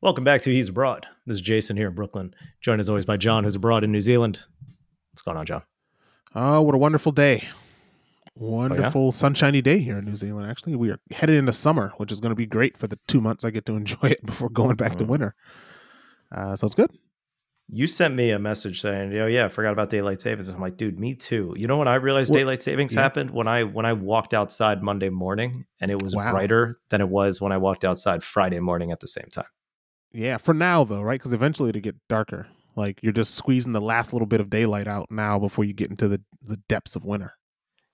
Welcome back to He's Abroad. This is Jason here in Brooklyn, joined as always by John, who's abroad in New Zealand. What's going on, John? Oh, what a wonderful day. Wonderful sunshiny day here in New Zealand. Actually, we are headed into summer, which is going to be great for the two months I get to enjoy it before going back to Mm. winter. Uh, so it's good. You sent me a message saying, "Oh yeah, I forgot about daylight savings." I'm like, "Dude, me too." You know when I realized daylight savings yeah. happened when I when I walked outside Monday morning and it was Wow. brighter than it was when I walked outside Friday morning at the same time. Yeah, for now though, right? Because eventually it'll get darker. Like you're just squeezing the last little bit of daylight out now before you get into the the depths of winter.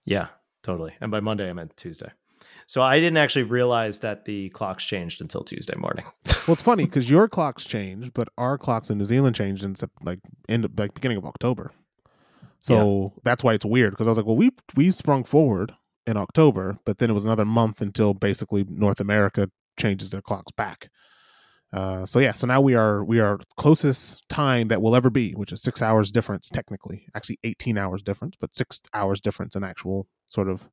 Yeah, totally. And by Monday, I meant Tuesday. So I didn't actually realize that the clocks changed until Tuesday morning. Well, it's funny because your clocks changed, but our clocks in New Zealand changed in like end of, like beginning of October. So that's why it's weird because I was like, well, we we sprung forward in October, but then it was another month until basically North America changes their clocks back. Uh, so yeah, so now we are we are closest time that we'll ever be, which is six hours difference technically, actually eighteen hours difference, but six hours difference in actual sort of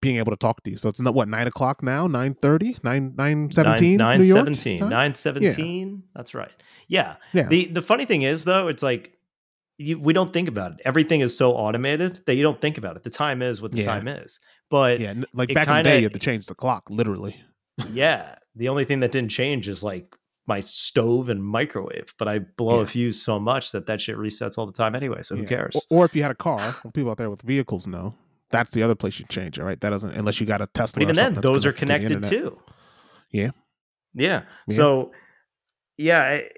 being able to talk to you. So it's not what nine o'clock now, 9.30, 9, 9 17 Nine New York seventeen. time? Nine seventeen. That's right. Yeah. Yeah. The the funny thing is though, it's like you, we don't think about it. Everything is so automated that you don't think about it. The time is what the Yeah. time is. But yeah, like back in the day, you had to change the clock, literally. yeah, the only thing that didn't change is like my stove and microwave. But I blow a fuse so much that that shit resets all the time anyway. So who cares? Or, or if you had a car, people out there with vehicles know that's the other place you change it, right? That doesn't unless you got a Tesla. But even then, those are connected internet. too. Yeah. Yeah. Yeah. So, yeah, it,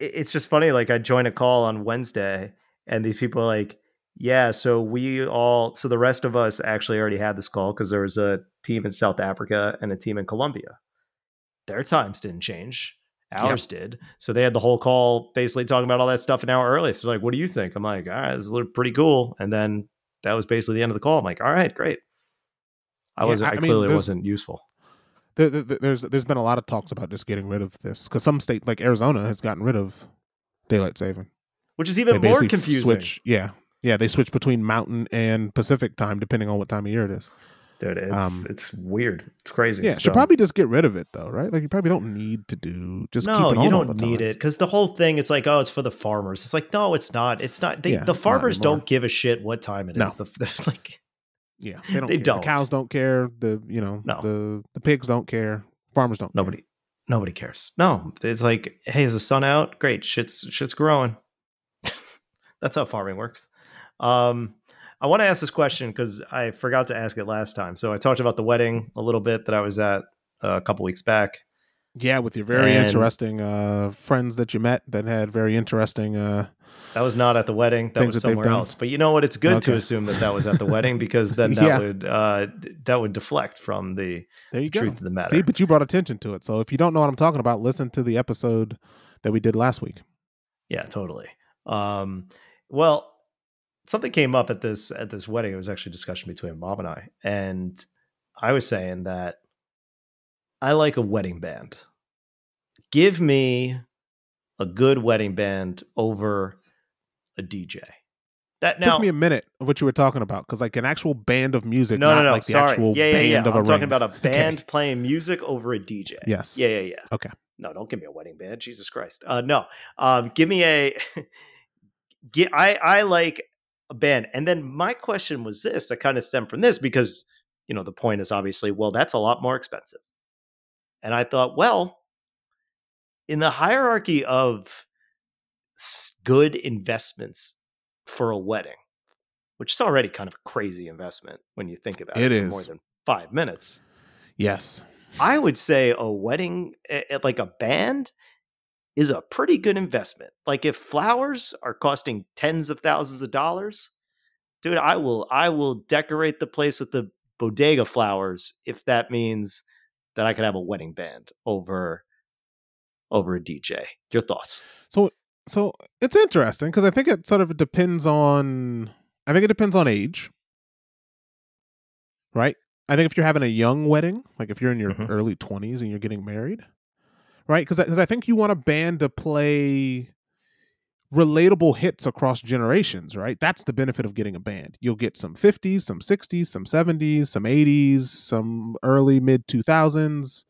it's just funny. Like, I join a call on Wednesday, and these people are like, yeah, so we all, so the rest of us actually already had this call because there was a team in South Africa and a team in Colombia. Their times didn't change. Ours did. So they had the whole call basically talking about all that stuff an hour early. So, like, what do you think? I'm like, all right, this is pretty cool. And then that was basically the end of the call. I'm like, all right, great. I Yeah, wasn't, I- I, I mean, clearly wasn't useful. There, there- there's there's been a lot of talks about just getting rid of this because some state like Arizona has gotten rid of daylight saving. Which is even more confusing. Switch, yeah, yeah, they switch between Mountain and Pacific time depending on what time of year it is. Dude, it's Um, it's weird. It's crazy. Yeah, So- should probably just get rid of it though, right? Like you probably don't need to do just keep no, it on you don't need it because the whole thing. It's like, oh, it's for the farmers. It's like, no, it's not. It's not. They, Yeah, the farmers don't give a shit what time it is. No. The, the- like, Yeah, they don't. They care. don't. The cows don't care. The you know No. the the pigs don't care. Farmers don't. care. nobody, nobody cares. No, it's like, hey, is the sun out? Great, shit's shit's growing. That's how farming works. Um, I want to ask this question because I forgot to ask it last time. So I talked about the wedding a little bit that I was at uh, a couple weeks back. Yeah, with your very And- interesting uh, friends that you met that had very interesting. Uh, That was not at the wedding. That was somewhere done. else. But you know what? It's good to assume that that was at the wedding because then that Yeah. would uh, that would deflect from the there you go. truth of the matter. See, but you brought attention to it. So if you don't know what I'm talking about, listen to the episode that we did last week. yeah, totally. Um, well, something came up at this at this wedding. It was actually a discussion between mom and I, and I was saying that I like a wedding band. Give me a good wedding band over a DJ. That now Took me a minute of what you were talking about because like an actual band of music, no, not no, no. like the sorry. actual yeah, yeah, band yeah. of I'm a talking ring. about a Okay. band playing music over a DJ. Yes. Yeah, yeah, yeah. Okay. No, don't give me a wedding band. Jesus Christ. Uh, no. Um, give me a. get. I I like band, and then my question was this. That kind of stemmed from this because you know the point is obviously well that's a lot more expensive, and I thought well, in the hierarchy of good investments for a wedding, which is already kind of a crazy investment when you think about it, It for more than five minutes. Yes. I would say a wedding, like a band, is a pretty good investment. Like if flowers are costing tens of thousands of dollars, dude, I will I will decorate the place with the bodega flowers if that means that I could have a wedding band over over a DJ. Your thoughts? So so it's interesting because I think it sort of depends on I think it depends on age. Right? I think if you're having a young wedding, like if you're in your Mhm. early 20s and you're getting married, right? Cuz cuz I think you want a band to play relatable hits across generations, right? That's the benefit of getting a band. You'll get some 50s, some 60s, some 70s, some 80s, some early mid 2000s,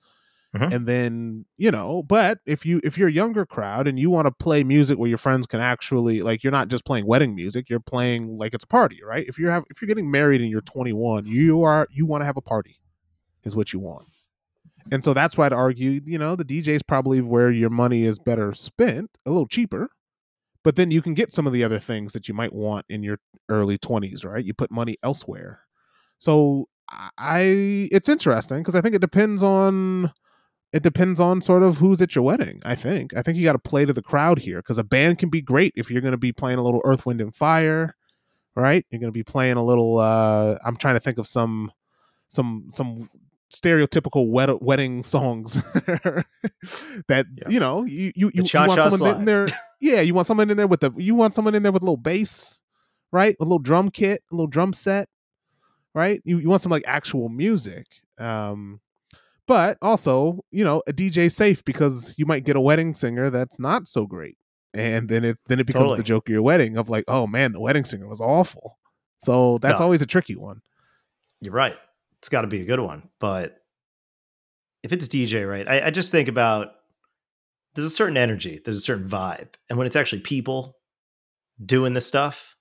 Mm-hmm. And then, you know, but if you if you're a younger crowd and you want to play music where your friends can actually like you're not just playing wedding music, you're playing like it's a party, right? If you're have if you're getting married and you're 21, you are you want to have a party is what you want. And so that's why I'd argue, you know, the DJ is probably where your money is better spent, a little cheaper. But then you can get some of the other things that you might want in your early 20s, right? You put money elsewhere. So I it's interesting because I think it depends on it depends on sort of who's at your wedding. I think. I think you got to play to the crowd here because a band can be great if you're going to be playing a little Earth, Wind, and Fire, right? You're going to be playing a little. uh I'm trying to think of some some some stereotypical wed- wedding songs. That yeah. you know you you, you, you want someone in there yeah you want someone in there with the you want someone in there with a little bass right? A little drum kit a little drum set right? You, you want some like actual music um but also you know a dj safe because you might get a wedding singer that's not so great. And then it then it becomes totally. the joke of your wedding of like oh man the wedding singer was awful. So that's no. always a tricky one. You're right it's got to be a good one. But if it's DJ, right, I, I just think about there's a certain energy, there's a certain vibe. And when it's actually people doing this stuff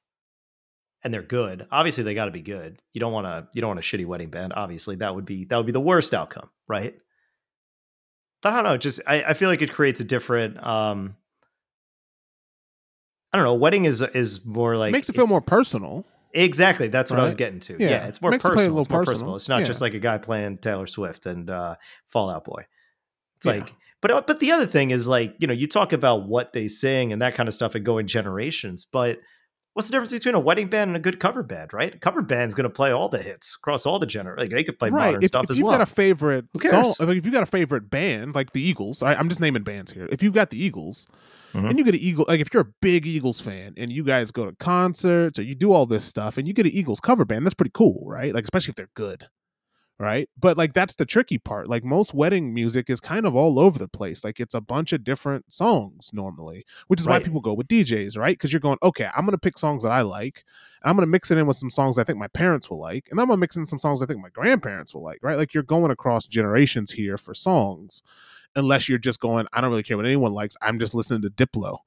and they're good, obviously they got to be good. You don't want to, you don't want a shitty wedding band. Obviously that would be, that would be the worst outcome. Right. But I don't know. Just, I, I feel like it creates a different, um, I don't know. Wedding is is more like it makes it feel more personal. Exactly. That's what right? I was getting to. Yeah, yeah it's more personal. It it's more personal. personal. It's not yeah. just like a guy playing Taylor Swift and uh, Fall Out Boy. It's yeah. like, but uh, but the other thing is like, you know, you talk about what they sing and that kind of stuff and going generations, but what's the difference between a wedding band and a good cover band, right? A cover band's going to play all the hits across all the genre. Like they could play right. modern if, stuff if as well. If you've got a favorite song, if you've got a favorite band, like the Eagles, I, I'm just naming bands here. If you've got the Eagles, Mm-hmm. and you get an Eagle. Like if you're a big Eagles fan and you guys go to concerts or you do all this stuff and you get an Eagles cover band, that's pretty cool, right? Like especially if they're good, right? But like that's the tricky part. Like most wedding music is kind of all over the place. Like it's a bunch of different songs normally, which is right. why people go with DJs, right? Because you're going, okay, I'm gonna pick songs that I like. I'm gonna mix it in with some songs I think my parents will like, and I'm gonna mix in some songs I think my grandparents will like, right? Like you're going across generations here for songs unless you're just going, I don't really care what anyone likes. I'm just listening to Diplo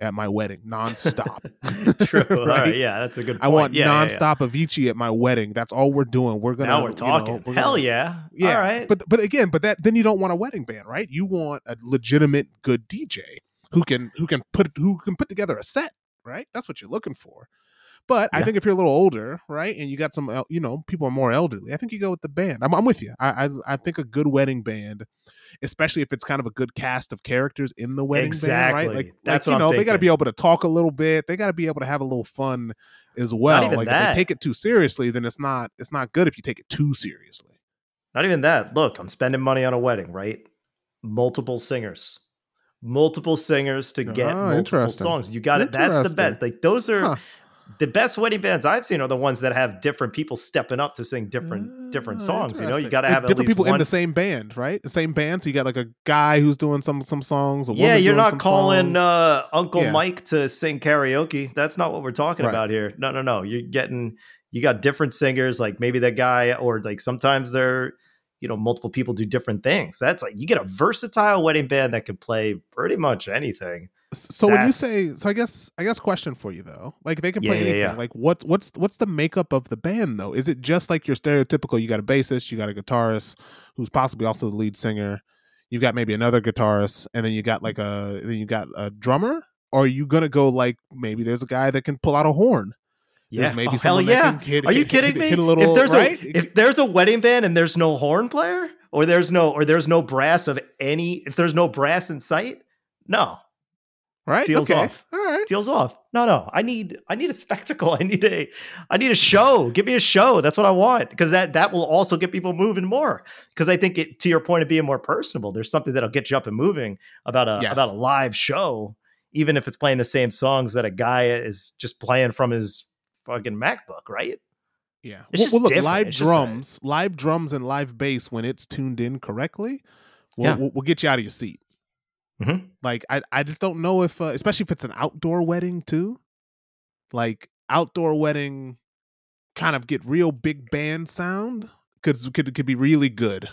at my wedding nonstop. True. right? right? Yeah, that's a good point. I want yeah, nonstop yeah, yeah. Avicii at my wedding. That's all we're doing. We're gonna now we're talking. Know, we're Hell gonna, yeah. Yeah. All right. But but again, but that then you don't want a wedding band, right? You want a legitimate good DJ who can who can put who can put together a set, right? That's what you're looking for. But yeah. I think if you're a little older, right, and you got some, you know, people are more elderly, I think you go with the band. I'm, I'm with you. I, I, I think a good wedding band, especially if it's kind of a good cast of characters in the wedding exactly. band, right? Like, that's like, you know, they got to be able to talk a little bit. They got to be able to have a little fun as well. like that. if they take it too seriously, then it's not it's not good if you take it too seriously. Not even that. Look, I'm spending money on a wedding, right? Multiple singers multiple singers to get oh, multiple songs. You got it. That's the best. Like those are huh the best wedding bands I've seen are the ones that have different people stepping up to sing different different ah, songs. You know, you got to have different people one... in the same band, right? The same band. So you got like a guy who's doing some some songs. yeah, you're not calling uh, Uncle yeah. Mike to sing karaoke. That's not what we're talking right. about here. No, no, no. You're getting you got different singers. Like maybe that guy, or like sometimes they're you know multiple people do different things. That's like you get a versatile wedding band that can play pretty much anything. So That's... when you say, so I guess, I guess, question for you though, like they can play yeah, anything. Yeah, yeah. Like what's what's what's the makeup of the band though? Is it just like your stereotypical? You got a bassist, you got a guitarist, who's possibly also the lead singer. You got maybe another guitarist, and then you got like a then you got a drummer. Or are you gonna go like maybe there's a guy that can pull out a horn? Yeah, there's maybe oh, hell yeah. Hit, are you kidding hit, me? Hit little, if there's right? a if there's a wedding band and there's no horn player, or there's no or there's no brass of any, if there's no brass in sight, no, right? Deals okay. off. All right. Deals off. No no. I need i need a spectacle. I need a i need a show. Give me a show. That's what i want. Because that that will also get people moving more. Because i think it to your point of being more personable there's something that'll get you up and moving about a yes. about a live show even if it's playing the same songs that a guy is just playing from his fucking macbook right? Yeah. It's well, well look live drums live drums and live bass when it's tuned in correctly will yeah. we'll, we'll get you out of your seat Mm-hmm. Like I, I just don't know if, uh, especially if it's an outdoor wedding too. Like outdoor wedding, kind of get real big band sound could could could be really good.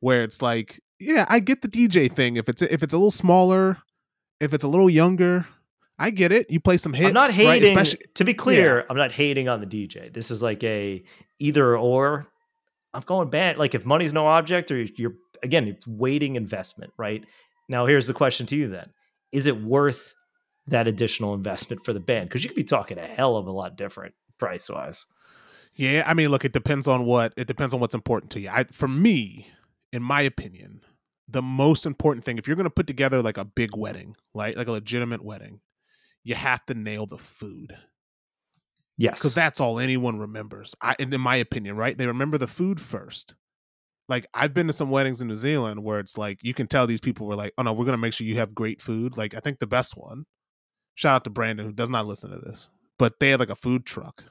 Where it's like yeah, I get the DJ thing. If it's if it's a little smaller, if it's a little younger, I get it. You play some hits. I'm not right? hating. Especially- to be clear, I'm not hating on the DJ. This is like a either or. I'm going bad. Like if money's no object, or you're again, it's waiting investment, right? Now, here's the question to you: Then, is it worth that additional investment for the band? Because you could be talking a hell of a lot different price wise. Yeah, I mean, look, it depends on what it depends on what's important to you. I, for me, in my opinion, the most important thing if you're going to put together like a big wedding, right, like a legitimate wedding, you have to nail the food Yes, because that's all anyone remembers. I, in my opinion, right, they remember the food first. Like I've been to some weddings in New Zealand where it's like you can tell these people were like, "Oh no, we're going to make sure you have great food." Like I think the best one. Shout out to Brandon who does not listen to this, but they had like a food truck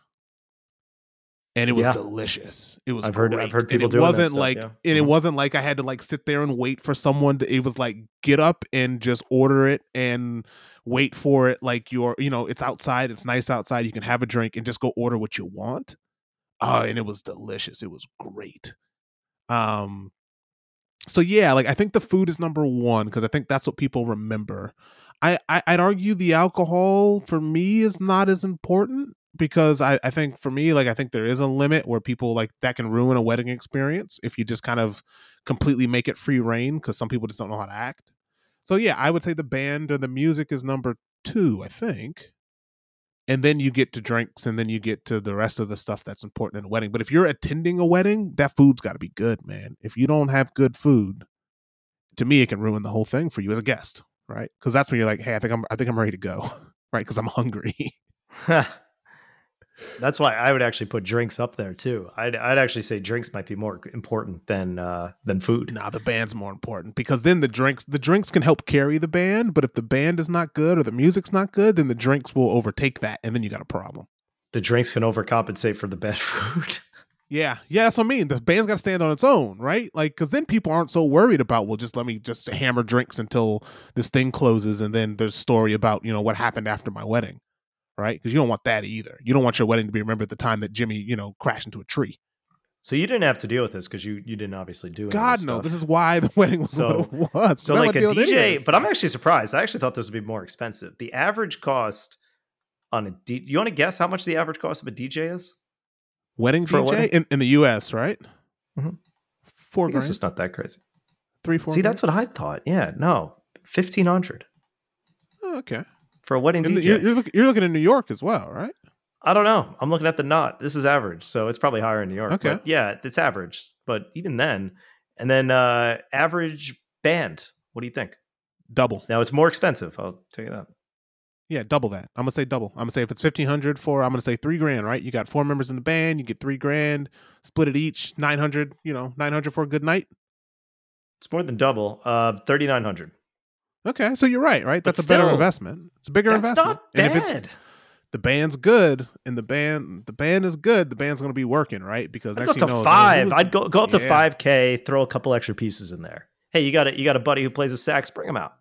and it was Yeah. delicious. It was. I've heard- I've great. heard And people it doing that wasn't stuff, like, yeah. and it Mhm. wasn't like I had to like sit there and wait for someone. To, it was like get up and just order it and wait for it. Like you're, you know, it's outside. It's nice outside. You can have a drink and just go order what you want. Oh, and it was delicious. It was great. Um. So yeah, like I think the food is number one because I think that's what people remember. I, I I'd argue the alcohol for me is not as important because I, I think for me like I think there is a limit where people like that can ruin a wedding experience if you just kind of completely make it free reign because some people just don't know how to act. So yeah, I would say the band or the music is number two, I think. And then you get to drinks and then you get to the rest of the stuff that's important in a wedding. But if you're attending a wedding, that food's got to be good, man. If you don't have good food, to me it can ruin the whole thing for you as a guest, right? Because that's when you're like, hey, I think I'm I think I'm ready to go, right? Because I'm hungry. That's why I would actually put drinks up there too. I'd I'd actually say drinks might be more important than uh than food. nah, the band's more important because then the drinks the drinks can help carry the band, but if the band is not good or the music's not good, then the drinks will overtake that, and then you got a problem. The drinks can overcompensate for the bad food. Yeah, yeah, that's what I mean. The band's got to stand on its own, right? Like, because then people aren't so worried about, well, just let me just hammer drinks until this thing closes, and then there's story about you know what happened after my wedding, right? Because you don't want that either. You don't want your wedding to be remembered the time that Jimmy, you know, crashed into a tree. so you didn't have to deal with this because you you didn't obviously do. of God no, this is why the wedding was So- what it was. So like a deal with any of DJ, but I'm actually surprised. I actually thought this would be more expensive. The average cost on a D, you want to guess how much the average cost of a DJ is? wedding for a DJ wedding? in, in the U.S. Right? Mhm. Four I guess grand, it's not that crazy. three, four. See, grand? that's what I thought. Yeah, no, fifteen hundred Oh, okay. For a wedding the, you're, you're, look, you're looking in New York as well, right? I don't know. I'm looking at the knot. This is average, so it's probably higher in New York. Okay. But yeah, it's average. But even then, and then uh average band. What do you think? Double. Now it's more expensive. I'll tell you that. Yeah, double that. I'm gonna say double. I'm gonna say if it's fifteen hundred for, I'm gonna say three grand. Right? You got four members in the band. You get three grand. Split it each. Nine hundred. You know, nine hundred for a good night. It's more than double. Uh, thirty nine hundred. Okay, so you're right. Right? But That's a better still, investment. It's a bigger That's investment. not And if it's bad. the band's good and the band the band is good, the band's gonna be working right because I'd next go up to know, five. I'd go go up to five k. Throw a couple extra pieces in there. Hey, you got a you got a buddy who plays a sax? Bring him out.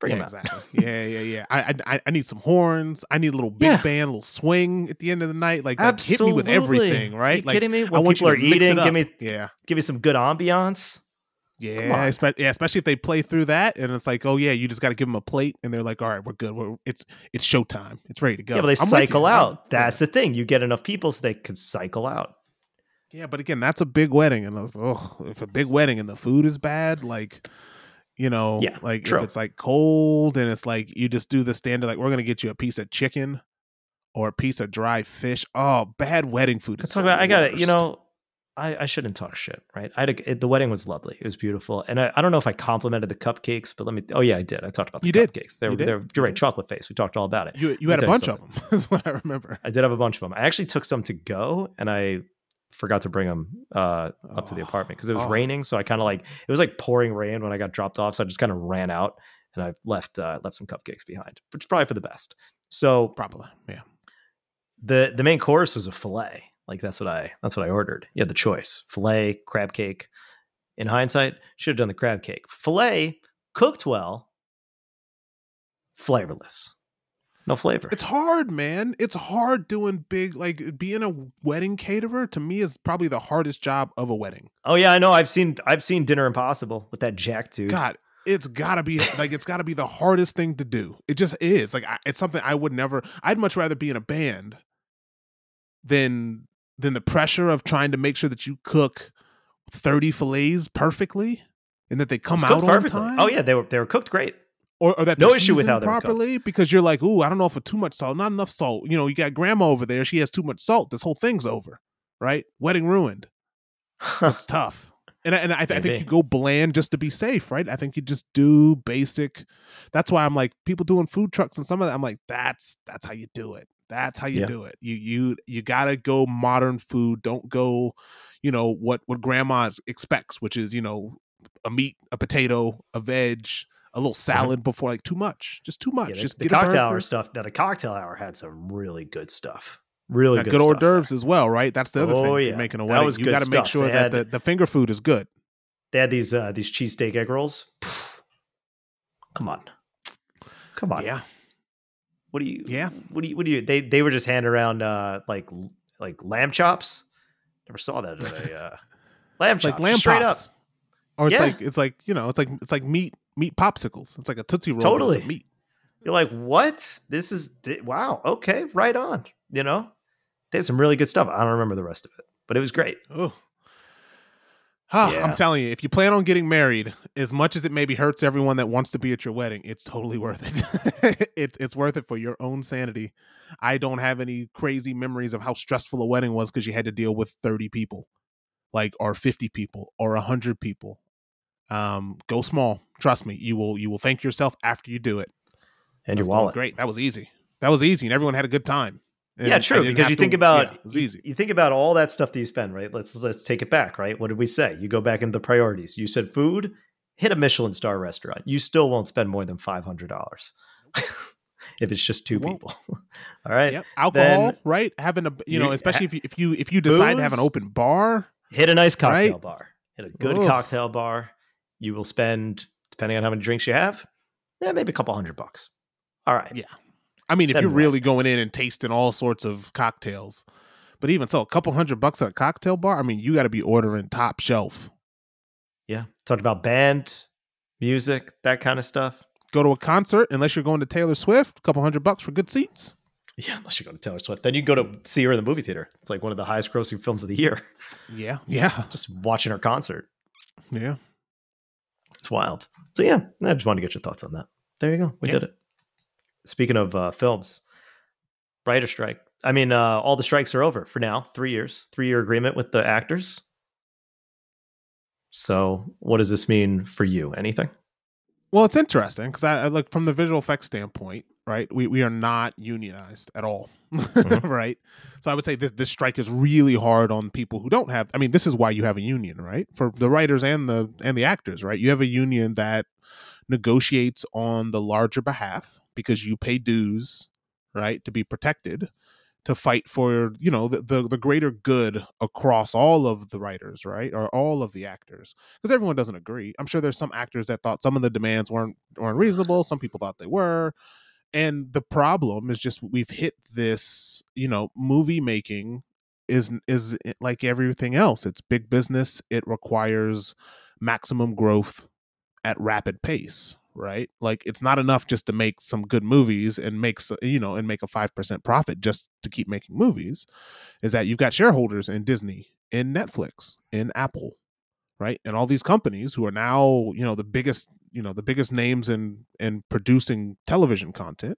Bring yeah, him out. yeah, yeah, yeah. I, I I need some horns. I need a little big Yeah. band, a little swing at the end of the night. Like, like hit me with everything, right? You like kidding me? I want people you are to it eating, give me yeah, give me some good ambiance. Yeah, yeah. Especially if they play through that, and it's like, oh yeah, you just got to give them a plate, and they're like, all right, we're good. We're, it's it's showtime. It's ready to go. Yeah, but they I'm cycle out. That's the thing. You get enough people so they can cycle out. yeah, but again, that's a big wedding, and those, oh, if a big wedding and the food is bad, like. You know, Yeah, like true. if it's like cold and it's like you just do the standard, like we're gonna get you a piece of chicken or a piece of dry fish. Oh, bad wedding food. Let's talk about. I got it. You know, I, I shouldn't talk shit, right? I had a, it, the wedding was lovely. It was beautiful, and I, I don't know if I complimented the cupcakes, but let me. Oh yeah, I did. I talked about the You did. cupcakes. They You were, did. they were, You you're right. Chocolate face. We talked all about it. You you had a bunch of them. Is what I remember. I did have a bunch of them. I actually took some to go, and I forgot to bring them uh, up to the Oh. apartment because it was Oh. raining. So I kind of like it was like pouring rain when I got dropped off. So I just kind of ran out and I left uh, left some cupcakes behind, which is probably for the best. So Probably, yeah. the the main course was a fillet. Like that's what I that's what I ordered. You had the choice: fillet, crab cake. In hindsight, should have done the crab cake. Fillet cooked well, flavorless. no flavor. It's hard, man. It's hard doing big like being a wedding caterer to me is probably the hardest job of a wedding. Oh yeah, I know. I've seen I've seen Dinner Impossible with that Jack dude. God, it's gotta be like it's gotta be the hardest thing to do. It just is. Like I, it's something I would never. I'd much rather be in a band than than the pressure of trying to make sure that you cook thirty fillets perfectly and that they come out on perfectly. Oh, time. Oh yeah, they were they were cooked great. Or, or that No issue with how they were cooked. properly because you're like, ooh, I don't know if it's too much salt, not enough salt. You know, you got grandma over there; she has too much salt. This whole thing's over, right? Wedding ruined. It's tough. And I, and I, I think you go bland just to be safe, right? I think you just do basic. That's why I'm like people doing food trucks and some of that. I'm like, that's that's how you do it. That's how you Yeah. do it. You you you gotta go modern food. Don't go, you know what what grandma expects, which is you know a meat, a potato, a veg, a little salad before like too much, just too much. Yeah, the, just the cocktail hour stuff. Now the cocktail hour had some really good stuff. Really Now, good, good hors there. d'oeuvres as well, right? That's the other Oh, thing. yeah. You're making a That was You got to make sure They that had- the, the finger food is good. They had these uh, these cheesesteak egg rolls. Come on, come on. Yeah. What do you? Yeah. What do you? What do you? They they were just handing around uh, like like lamb chops. Never saw that at a uh, lamb chops. like lamb straight pops. up. Or it's Yeah. like it's like you know it's like it's like meat meat popsicles. It's like a tootsie roll. Totally. meat. You're like, what? This is thi- wow. Okay, right on. You know, they had some really good stuff. I don't remember the rest of it, but it was great. Oh. Ah, Yeah. I'm telling you, if you plan on getting married, as much as it maybe hurts everyone that wants to be at your wedding, it's totally worth it. it's it's worth it for your own sanity. I don't have any crazy memories of how stressful a wedding was because you had to deal with 30 people, like or 50 people or 100 people. Um, go small. Trust me, you will you will thank yourself after you do it. And your That's going wallet. Great. That was easy. That was easy, and everyone had a good time. And yeah, true. Because you to- think about yeah, you- easy. You, think about all that stuff that you spend, right? Let's let's take it back, right? What did we say? You go back into the priorities. You said food, hit a Michelin star restaurant. You still won't spend more than five hundred dollars if it's just two people. all right. Yep. Alcohol, Then right? Having a you know, especially if you if you if you decide to have an open bar, Hit a nice cocktail Right? bar. Hit a good Ugh. cocktail bar. You will spend, depending on how many drinks you have, yeah, maybe a couple hundred bucks. All right. Yeah. I mean, if you're really going in and tasting all sorts of cocktails, but even so, a couple hundred bucks at a cocktail bar, I mean, you got to be ordering top shelf. Yeah. Talked about band, music, that kind of stuff. Go to a concert, unless you're going to Taylor Swift, a couple hundred bucks for good seats. Yeah, unless you go to Taylor Swift. Then you go to see her in the movie theater. It's like one of the highest grossing films of the year. Yeah, yeah, Just watching her concert. yeah. It's wild. So yeah, I just wanted to get your thoughts on that. There you go. We Yeah. did it. Speaking of uh, films, writer strike. I mean, uh, all the strikes are over for now. Three years, three year agreement with the actors. So, what does this mean for you? Anything? Well, it's interesting because I, I look from the visual effects standpoint, right? We we are not unionized at all, Mhm. right? So I would say this this strike is really hard on people who don't have. I mean, this is why you have a union, right? For the writers and the and the actors, right? You have a union that negotiates on the larger behalf because you pay dues, right, to be protected, to fight for you know the the, the greater good across all of the writers, right, or all of the actors because everyone doesn't agree. I'm sure there's some actors that thought some of the demands weren't weren't reasonable. Some people thought they were. And the problem is just we've hit this, you know, movie making is is eh, like everything else. It's big business. It requires maximum growth at rapid pace, right? Like it's not enough just to make some good movies and make you know and make a 5% profit just to keep making movies. Is that you've got shareholders in Disney, in Netflix, in Apple, right? And all these companies who are now, you know, the biggest, you know, the biggest names in in producing television content.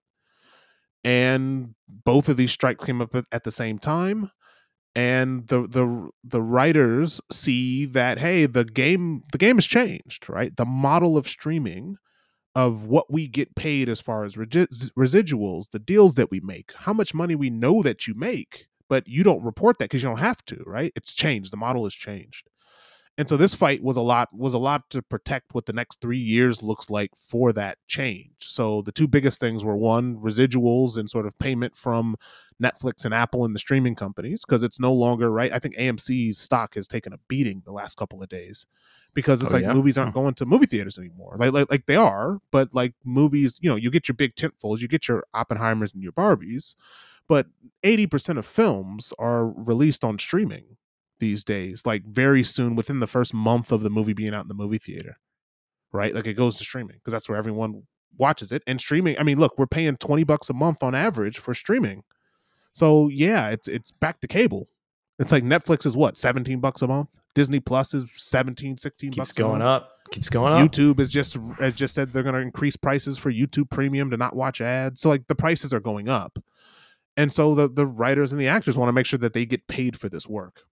And both of these strikes came up at, at the same time. And the the the writers see that hey, the game the game has changed, right? The model of streaming of what we get paid as far as residuals, the deals that we make, how much money we know that you make, but you don't report that because you don't have to, right? It's changed. The model has changed. And so this fight was a lot was a lot to protect what the next 3 years looks like for that change. So the two biggest things were one, residuals and sort of payment from Netflix and Apple and the streaming companies because it's no longer right. I think AMC's stock has taken a beating the last couple of days because it's Oh, like yeah? movies aren't Oh. going to movie theaters anymore. Like, like like they are, but like movies, you know, you get your big tentpoles, you get your Oppenheimers and your Barbies, but 80% of films are released on streaming these days, like very soon within the first month of the movie being out in the movie theater. Right? Like it goes to streaming because that's where everyone watches it. And streaming, I mean, look, we're paying 20 bucks a month on average for streaming. So yeah, it's it's back to cable. It's like Netflix is what, 17 bucks a month? Disney Plus is 17, 16 Keeps bucks a going month. up. Keeps going up. YouTube is just has just said they're going to increase prices for YouTube Premium to not watch ads. So like the prices are going up, and so the the writers and the actors want to make sure that they get paid for this work.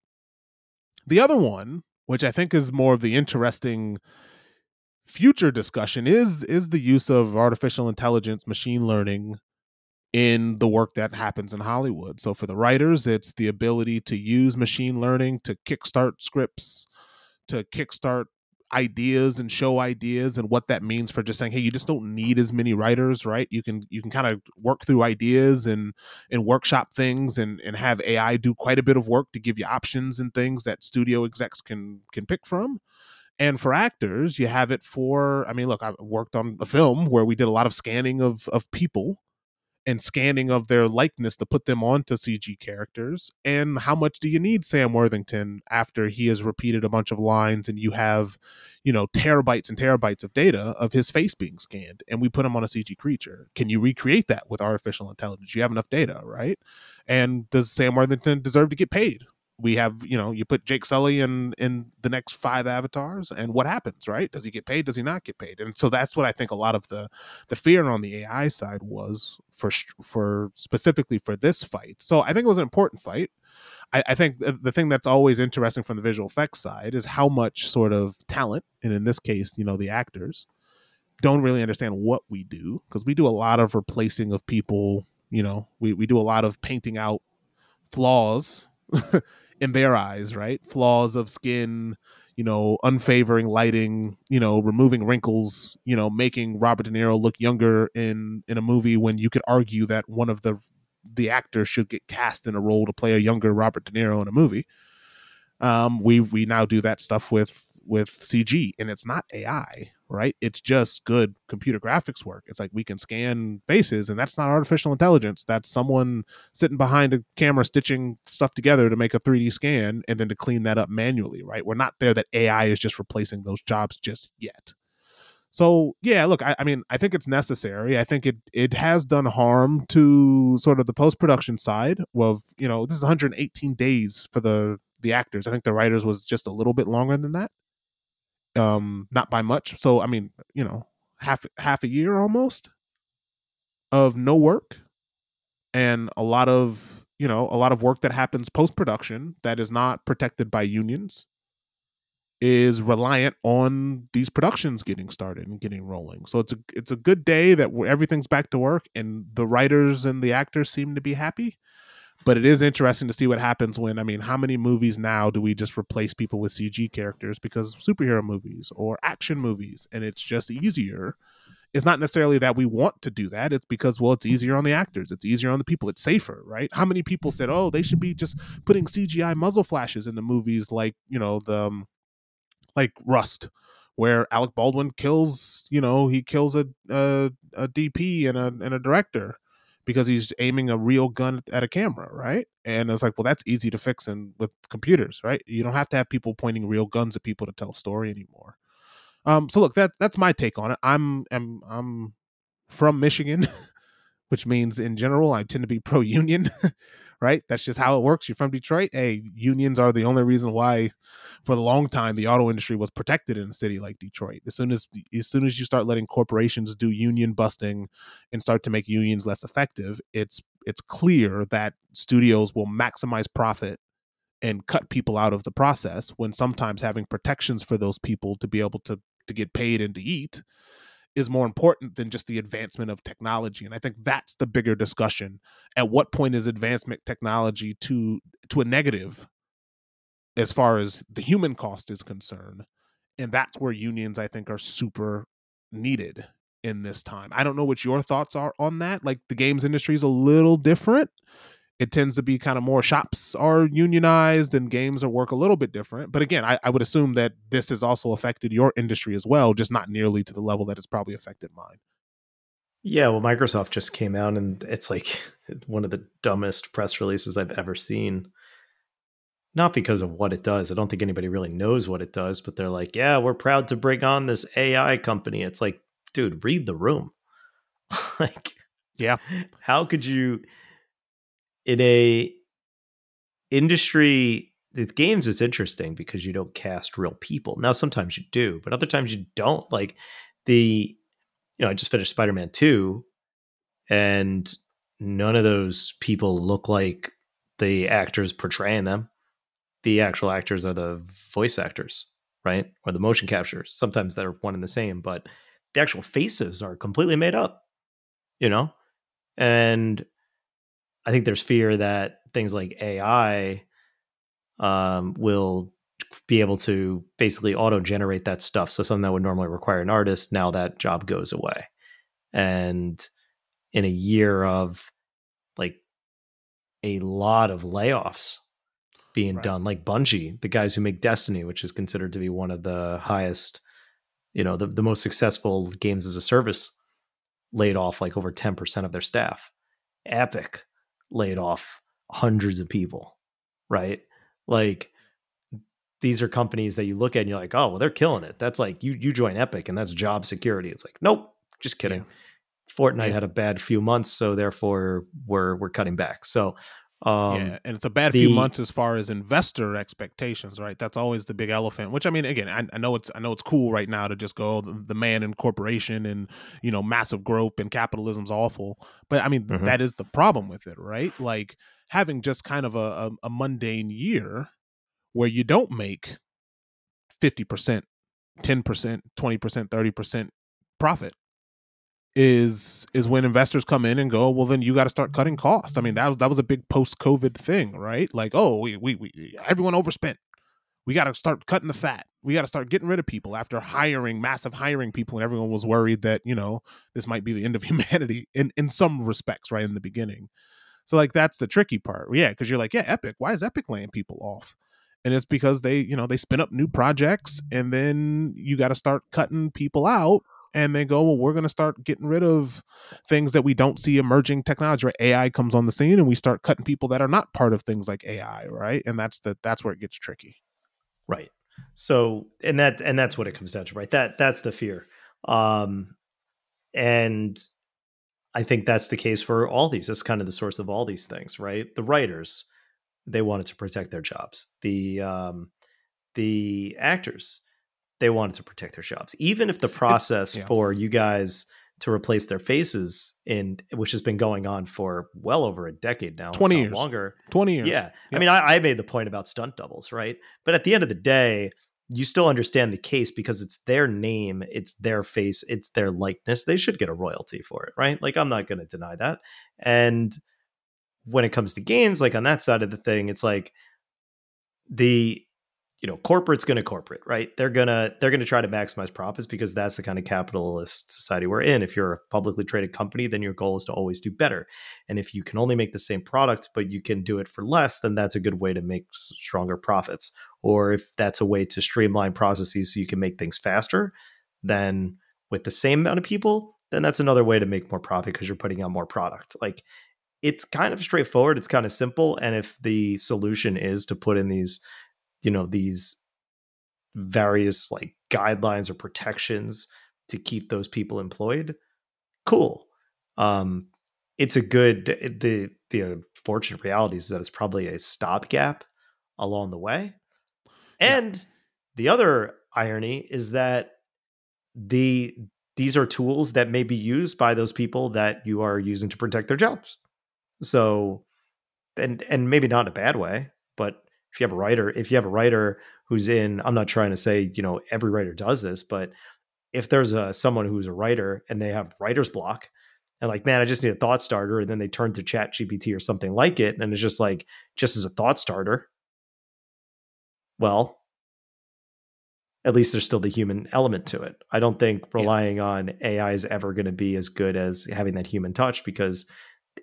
The other one, which I think is more of the interesting future discussion, is is the use of artificial intelligence, machine learning in the work that happens in Hollywood. So for the writers, it's the ability to use machine learning to kickstart scripts, to kickstart ideas and show ideas and what that means for just saying hey you just don't need as many writers right? You can you can kind of work through ideas and and workshop things and and have ai do quite a bit of work to give you options and things that studio execs can can pick from. And for actors you have it for i mean look i worked on a film where we did a lot of scanning of of people and scanning of their likeness to put them onto CG characters. And how much do you need Sam Worthington after he has repeated a bunch of lines and you have, you know, terabytes and terabytes of data of his face being scanned and we put him on a CG creature? Can you recreate that with artificial intelligence? You have enough data, right? And does Sam Worthington deserve to get paid? We have, you know, you put Jake Sully in in the next five avatars, and what happens, right? Does he get paid? Does he not get paid? And so that's what I think a lot of the the fear on the AI side was for for specifically for this fight. So I think it was an important fight. I, I think the, the thing that's always interesting from the visual effects side is how much sort of talent, and in this case, you know, the actors don't really understand what we do because we do a lot of replacing of people. You know, we we do a lot of painting out flaws in their eyes, right? Flaws of skin, you know, unfavoring lighting, you know, removing wrinkles, you know, making Robert De Niro look younger in in a movie when you could argue that one of the the actors should get cast in a role to play a younger Robert De Niro in a movie. Um, we we now do that stuff with with CG, and it's not AI, right? It's just good computer graphics work. It's like we can scan faces, and that's not artificial intelligence. That's someone sitting behind a camera stitching stuff together to make a 3D scan and then to clean that up manually, right? We're not there that AI is just replacing those jobs just yet. So yeah, look, I, I mean, I think it's necessary. I think it it has done harm to sort of the post production side. Well, you know, this is 118 days for the the actors. I think the writers was just a little bit longer than that. Um, not by much. So I mean, you know, half half a year almost of no work and a lot of you know a lot of work that happens post production that is not protected by unions is reliant on these productions getting started and getting rolling. So it's a it's a good day that everything's back to work and the writers and the actors seem to be happy. But it is interesting to see what happens when I mean, how many movies now do we just replace people with CG characters because superhero movies or action movies and it's just easier. It's not necessarily that we want to do that. It's because well, it's easier on the actors. It's easier on the people. It's safer, right? How many people said, "Oh, they should be just putting CGI muzzle flashes in the movies like, you know, the um, like Rust, where Alec Baldwin kills, you know, he kills a a, a DP and a and a director because he's aiming a real gun at a camera, right? And it's like, well, that's easy to fix in with computers, right? You don't have to have people pointing real guns at people to tell a story anymore. Um, so look, that that's my take on it. I'm I'm I'm from Michigan, which means in general I tend to be pro union. right? That's just how it works. You're from Detroit. Hey, unions are the only reason why, for a long time, the auto industry was protected in a city like Detroit. As soon as as soon as you start letting corporations do union busting and start to make unions less effective, it's it's clear that studios will maximize profit and cut people out of the process. When sometimes having protections for those people to be able to to get paid and to eat is more important than just the advancement of technology. And i think that's the bigger discussion. At what point is advancement technology to to a negative as far as the human cost is concerned? And that's where unions i think are super needed in this time. I don't know what your thoughts are on that. Like the games industry is a little different it tends to be kind of more shops are unionized and games are work a little bit different. But again, I, I, would assume that this has also affected your industry as well, just not nearly to the level that it's probably affected mine. Yeah, well, Microsoft just came out and it's like one of the dumbest press releases I've ever seen. Not because of what it does. I don't think anybody really knows what it does, but they're like, yeah, we're proud to bring on this AI company. It's like, dude, read the room. like, yeah. How could you in a industry with games it's interesting because you don't cast real people. Now sometimes you do but other times you don't. Like the you know i just finished spider-man 2 and none of those people look like the actors portraying them. The actual actors are the voice actors right? Or the motion captures. Sometimes they're one and the same but the actual faces are completely made up you know? And I think there's fear that things like AI um, will be able to basically auto generate that stuff. So something that would normally require an artist, now that job goes away. And in a year of like a lot of layoffs being right. done, like Bungie, the guys who make Destiny, which is considered to be one of the highest, you know, the, the most successful games as a service, laid off like over 10% of their staff. Epic laid off hundreds of people, right? Like these are companies that you look at and you're like, oh, well, they're killing it. That's like you you join Epic and that's job security. It's like, nope, just kidding. Yeah. Fortnite yeah. had a bad few months, so therefore we're we're cutting back. So um, yeah, and it's a bad the, few months as far as investor expectations, right? That's always the big elephant. Which I mean, again, I, I know it's I know it's cool right now to just go the, the, man in corporation and you know massive growth and capitalism's awful, but I mean mm-hmm. that is the problem with it, right? Like having just kind of a, a, a mundane year where you don't make fifty percent, ten percent, twenty percent, thirty percent profit is is when investors come in and go, well, then you got to start cutting costs. I mean, that was that was a big post COVID thing, right? Like, oh, we, we we everyone overspent. We got to start cutting the fat. We got to start getting rid of people after hiring massive hiring people, and everyone was worried that you know this might be the end of humanity in in some respects, right in the beginning. So like that's the tricky part, yeah, because you're like, yeah, Epic. Why is Epic laying people off? And it's because they, you know, they spin up new projects, and then you got to start cutting people out and they go, well, we're going to start getting rid of things that we don't see emerging technology. Right? AI comes on the scene, and we start cutting people that are not part of things like AI, right? And that's the that's where it gets tricky. Right. So, and that and that's what it comes down to, right? That that's the fear, um, and I think that's the case for all these. That's kind of the source of all these things, right? The writers, they wanted to protect their jobs. The um, the actors they wanted to protect their jobs, even if the process yeah. for you guys to replace their faces in which has been going on for well over a decade now 20 years. longer. 20 years. Yeah. Yep. i mean I, I, made the point about stunt doubles right? But at the end of the day you still understand the case because it's their name it's their face it's their likeness. They should get a royalty for it right? Like i'm not going to deny that. And when it comes to games like on that side of the thing it's like the you know corporate's going to corporate right? They're going to they're going to try to maximize profits because that's the kind of capitalist society we're in. If you're a publicly traded company then your goal is to always do better. And if you can only make the same product but you can do it for less then that's a good way to make stronger profits. Or if that's a way to streamline processes so you can make things faster then with the same amount of people then that's another way to make more profit because you're putting out more product. Like it's kind of straightforward it's kind of simple and if the solution is to put in these you know these various like guidelines or protections to keep those people employed cool. Um it's a good eh, the the unfortunate reality is that it's probably a stopgap along the way. And yeah. the other irony is that the these are tools that may be used by those people that you are using to protect their jobs. So and and maybe not in a bad way if you have a writer, if you have a writer who's in, I'm not trying to say, you know, every writer does this, but if there's a someone who's a writer and they have writer's block and like, man, I just need a thought starter, and then they turn to Chat GPT or something like it, and it's just like, just as a thought starter. Well, at least there's still the human element to it. I don't think relying yeah. on AI is ever going to be as good as having that human touch because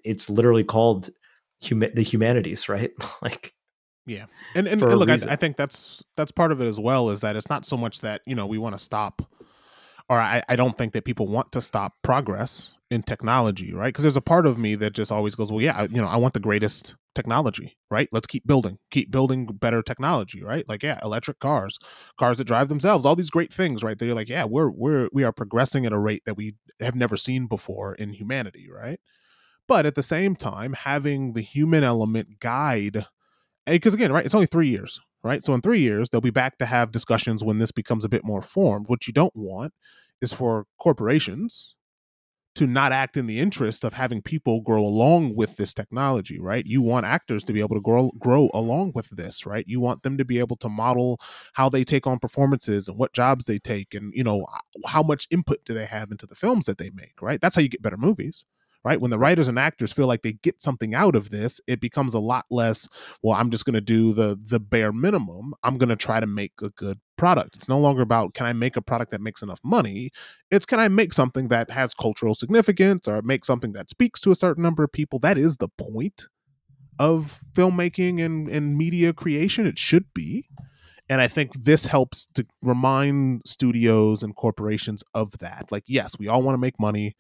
it's literally called huma- the humanities, right? like yeah, and and, and look, I, I, think that's that's part of it as well. Is that it's not so much that you know we want to stop, or I, I don't think that people want to stop progress in technology, right? Because there's a part of me that just always goes, well, yeah, you know, I want the greatest technology, right? Let's keep building, keep building better technology, right? Like, yeah, electric cars, cars that drive themselves, all these great things, right? They're like, yeah, we're we're we are progressing at a rate that we have never seen before in humanity, right? But at the same time, having the human element guide because again, right, it's only three years, right? So in three years, they'll be back to have discussions when this becomes a bit more formed. What you don't want is for corporations to not act in the interest of having people grow along with this technology, right? You want actors to be able to grow grow along with this, right? You want them to be able to model how they take on performances and what jobs they take and, you know, how much input do they have into the films that they make, right? That's how you get better movies right? When the writers and actors feel like they get something out of this, it becomes a lot less, well, I'm just going to do the the bare minimum. I'm going to try to make a good product. It's no longer about can I make a product that makes enough money? It's can I make something that has cultural significance or make something that speaks to a certain number of people? That is the point of filmmaking and, and media creation. It should be. And I think this helps to remind studios and corporations of that. Like, yes, we all want to make money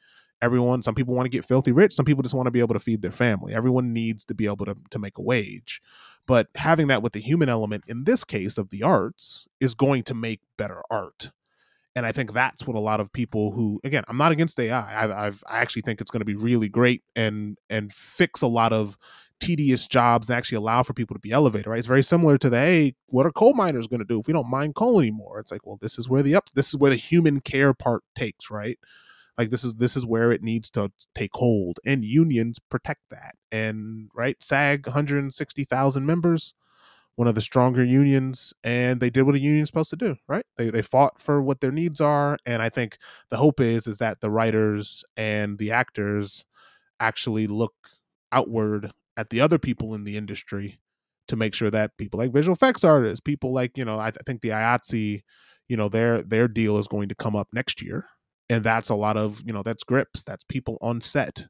everyone some people want to get filthy rich some people just want to be able to feed their family. Everyone needs to be able to, to make a wage. But having that with the human element in this case of the arts is going to make better art. And i think that's what a lot of people who again i'm not against ai I've, I've i actually think it's going to be really great and and fix a lot of tedious jobs and actually allow for people to be elevated right? It's very similar to the hey what are coal miners going to do if we don't mine coal anymore? It's like well this is where the up this is where the human care part takes right like this is this is where it needs to take hold and unions protect that and right sag 160000 members one of the stronger unions and they did what a union's supposed to do right? They, they fought for what their needs are and i think the hope is is that the writers and the actors actually look outward at the other people in the industry to make sure that people like visual effects artists people like you know i, I think the IATSE you know their their deal is going to come up next year and that's a lot of you know that's grips that's people on set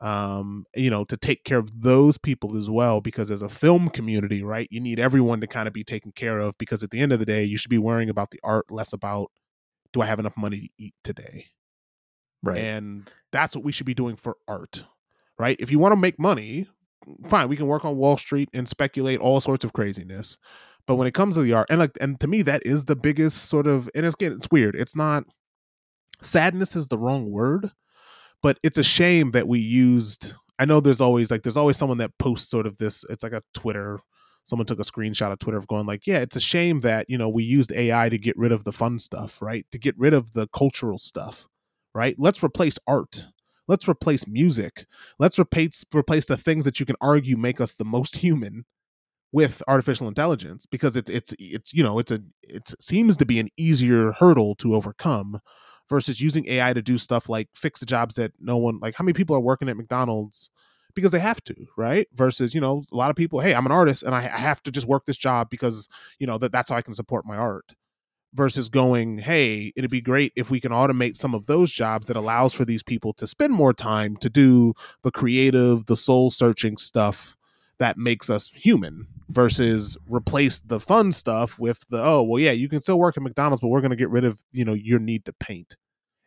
um you know to take care of those people as well because as a film community right you need everyone to kind of be taken care of because at the end of the day you should be worrying about the art less about do i have enough money to eat today? Right. And that's what we should be doing for art right? If you want to make money fine we can work on wall street and speculate all sorts of craziness but when it comes to the art and like and to me that is the biggest sort of and it's again it's weird it's not sadness is the wrong word, but it's a shame that we used. I know there's always like there's always someone that posts sort of this. It's like a Twitter. Someone took a screenshot of Twitter of going like, yeah, it's a shame that you know we used AI to get rid of the fun stuff, right? To get rid of the cultural stuff, right? Let's replace art. Let's replace music. Let's replace replace the things that you can argue make us the most human with artificial intelligence because it's it's it's you know it's a it seems to be an easier hurdle to overcome versus using AI to do stuff like fix the jobs that no one like how many people are working at McDonald's because they have to, right? Versus, you know, a lot of people, hey, I'm an artist and I, I have to just work this job because, you know, that that's how I can support my art. Versus going, hey, it'd be great if we can automate some of those jobs that allows for these people to spend more time to do the creative, the soul searching stuff that makes us human versus replace the fun stuff with the oh well yeah you can still work at McDonald's but we're going to get rid of you know your need to paint.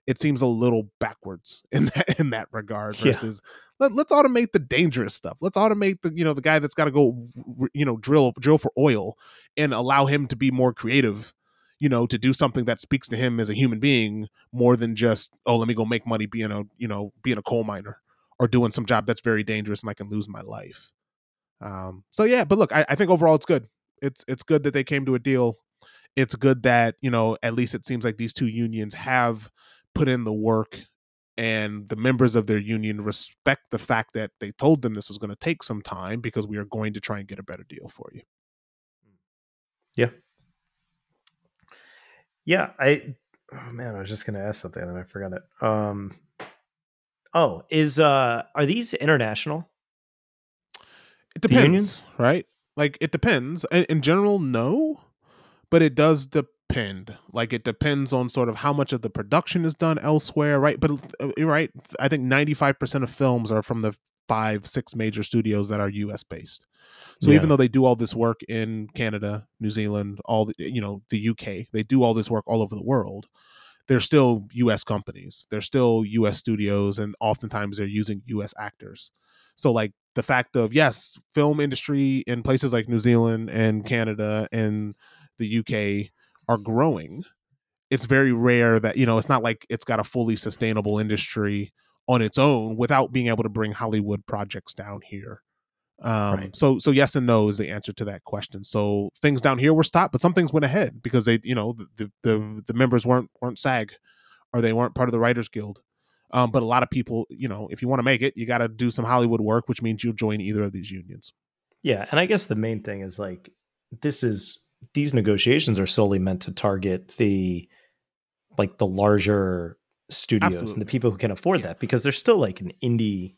It seems a little backwards in that in that regard versus yeah. let, us automate the dangerous stuff. Let's automate the you know the guy that's got to go you know drill drill for oil and allow him to be more creative you know to do something that speaks to him as a human being more than just oh let me go make money being a you know being a coal miner or doing some job that's very dangerous and I can lose my life um, so yeah, but look, I, I think overall it's good. It's it's good that they came to a deal. It's good that you know at least it seems like these two unions have put in the work and the members of their union respect the fact that they told them this was going to take some time because we are going to try and get a better deal for you. Yeah. Yeah, I oh man, I was just going to ask something and I forgot it. Um Oh, is uh are these international? It depends, right? Like it depends. In, in general, no, but it does depend. Like it depends on sort of how much of the production is done elsewhere, right? But uh, right, I think ninety five percent of films are from the five, six major studios that are US based. So Yeah. even though they do all this work in Canada, New Zealand, all the you know, the UK, they do all this work all over the world. They're still US companies. They're still US studios and oftentimes they're using US actors. So like the fact of yes, film industry in places like New Zealand and Canada and the UK are growing. It's very rare that, you know, it's not like it's got a fully sustainable industry on its own without being able to bring Hollywood projects down here. Um, Right. so so yes and no is the answer to that question. So things down here were stopped, but some things went ahead because they, you know, the the, the, the members weren't weren't SAG or they weren't part of the Writers Guild. Um, but a lot of people, you know, if you want to make it, you got to do some Hollywood work, which means you'll join either of these unions. Yeah, and I guess the main thing is like this is these negotiations are solely meant to target the like the larger studios and the people who can afford Yeah. that because there's still like an indie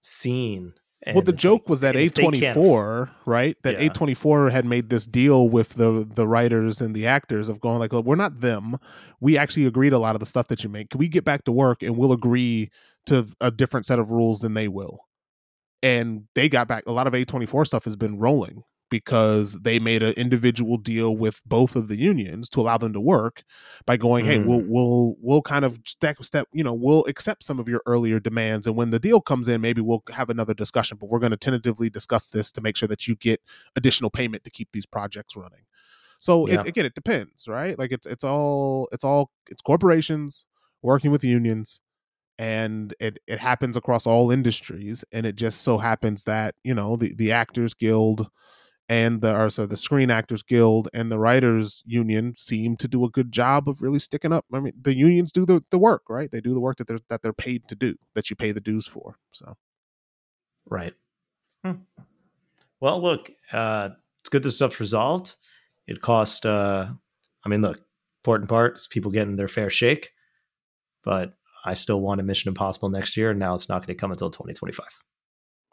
scene. Well, the joke was that if they can't aff- A24, right? That Yeah. A24 had made this deal with the the writers and the actors of going like, well, we're not them. We actually agreed a lot of the stuff that you make. Can we get back to work and we'll agree to a different set of rules than they will? And they got back. A lot of A24 stuff has been rolling because they made an individual deal with both of the unions to allow them to work by going, hey, Mm. we'll we'll we'll kind of step step, you know, we'll accept some of your earlier demands, and when the deal comes in, maybe we'll have another discussion. But we're going to tentatively discuss this to make sure that you get additional payment to keep these projects running. So Yeah. it, again, it depends, right? Like it's it's all it's all it's corporations working with unions and it it happens across all industries and it just so happens that you know the the actors guild and the or so the screen actors guild and the writers union seem to do a good job of really sticking up i mean the unions do the, the work right they do the work that they're that they're paid to do that you pay the dues for so Right. Hmm. Well, look, uh, it's good this stuff's resolved. It cost, uh, I mean, look, important part is people getting their fair shake, but I still want a Mission Impossible next year, and now it's not going to come until 2025.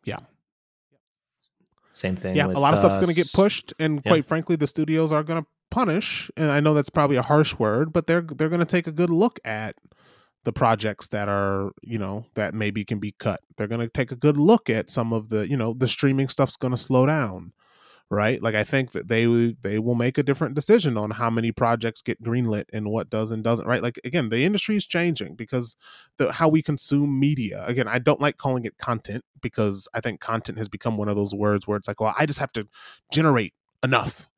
Yeah. Same thing. yeah a lot of stuff's going to get pushed and quite frankly the studios are going to punish and i know that's probably a harsh word but they're they're going to take a good look at the projects that are you know that maybe can be cut. They're going to take a good look at some of the you know the streaming stuff's going to slow down right like i think that they they will make a different decision on how many projects get greenlit and what does and doesn't right like again the industry is changing because the how we consume media again i don't like calling it content because i think content has become one of those words where it's like well i just have to generate enough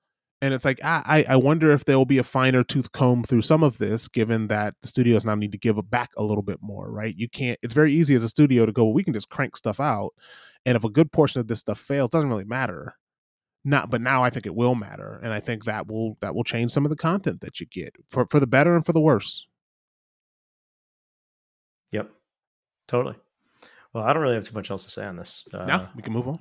and it's like I, I wonder if there will be a finer tooth comb through some of this, given that the studios now need to give back a little bit more, right? You can't. It's very easy as a studio to go, well, we can just crank stuff out, and if a good portion of this stuff fails, doesn't really matter. Not, but now I think it will matter, and I think that will that will change some of the content that you get for for the better and for the worse. Yep. Totally. Well, I don't really have too much else to say on this. Uh, now we can move on.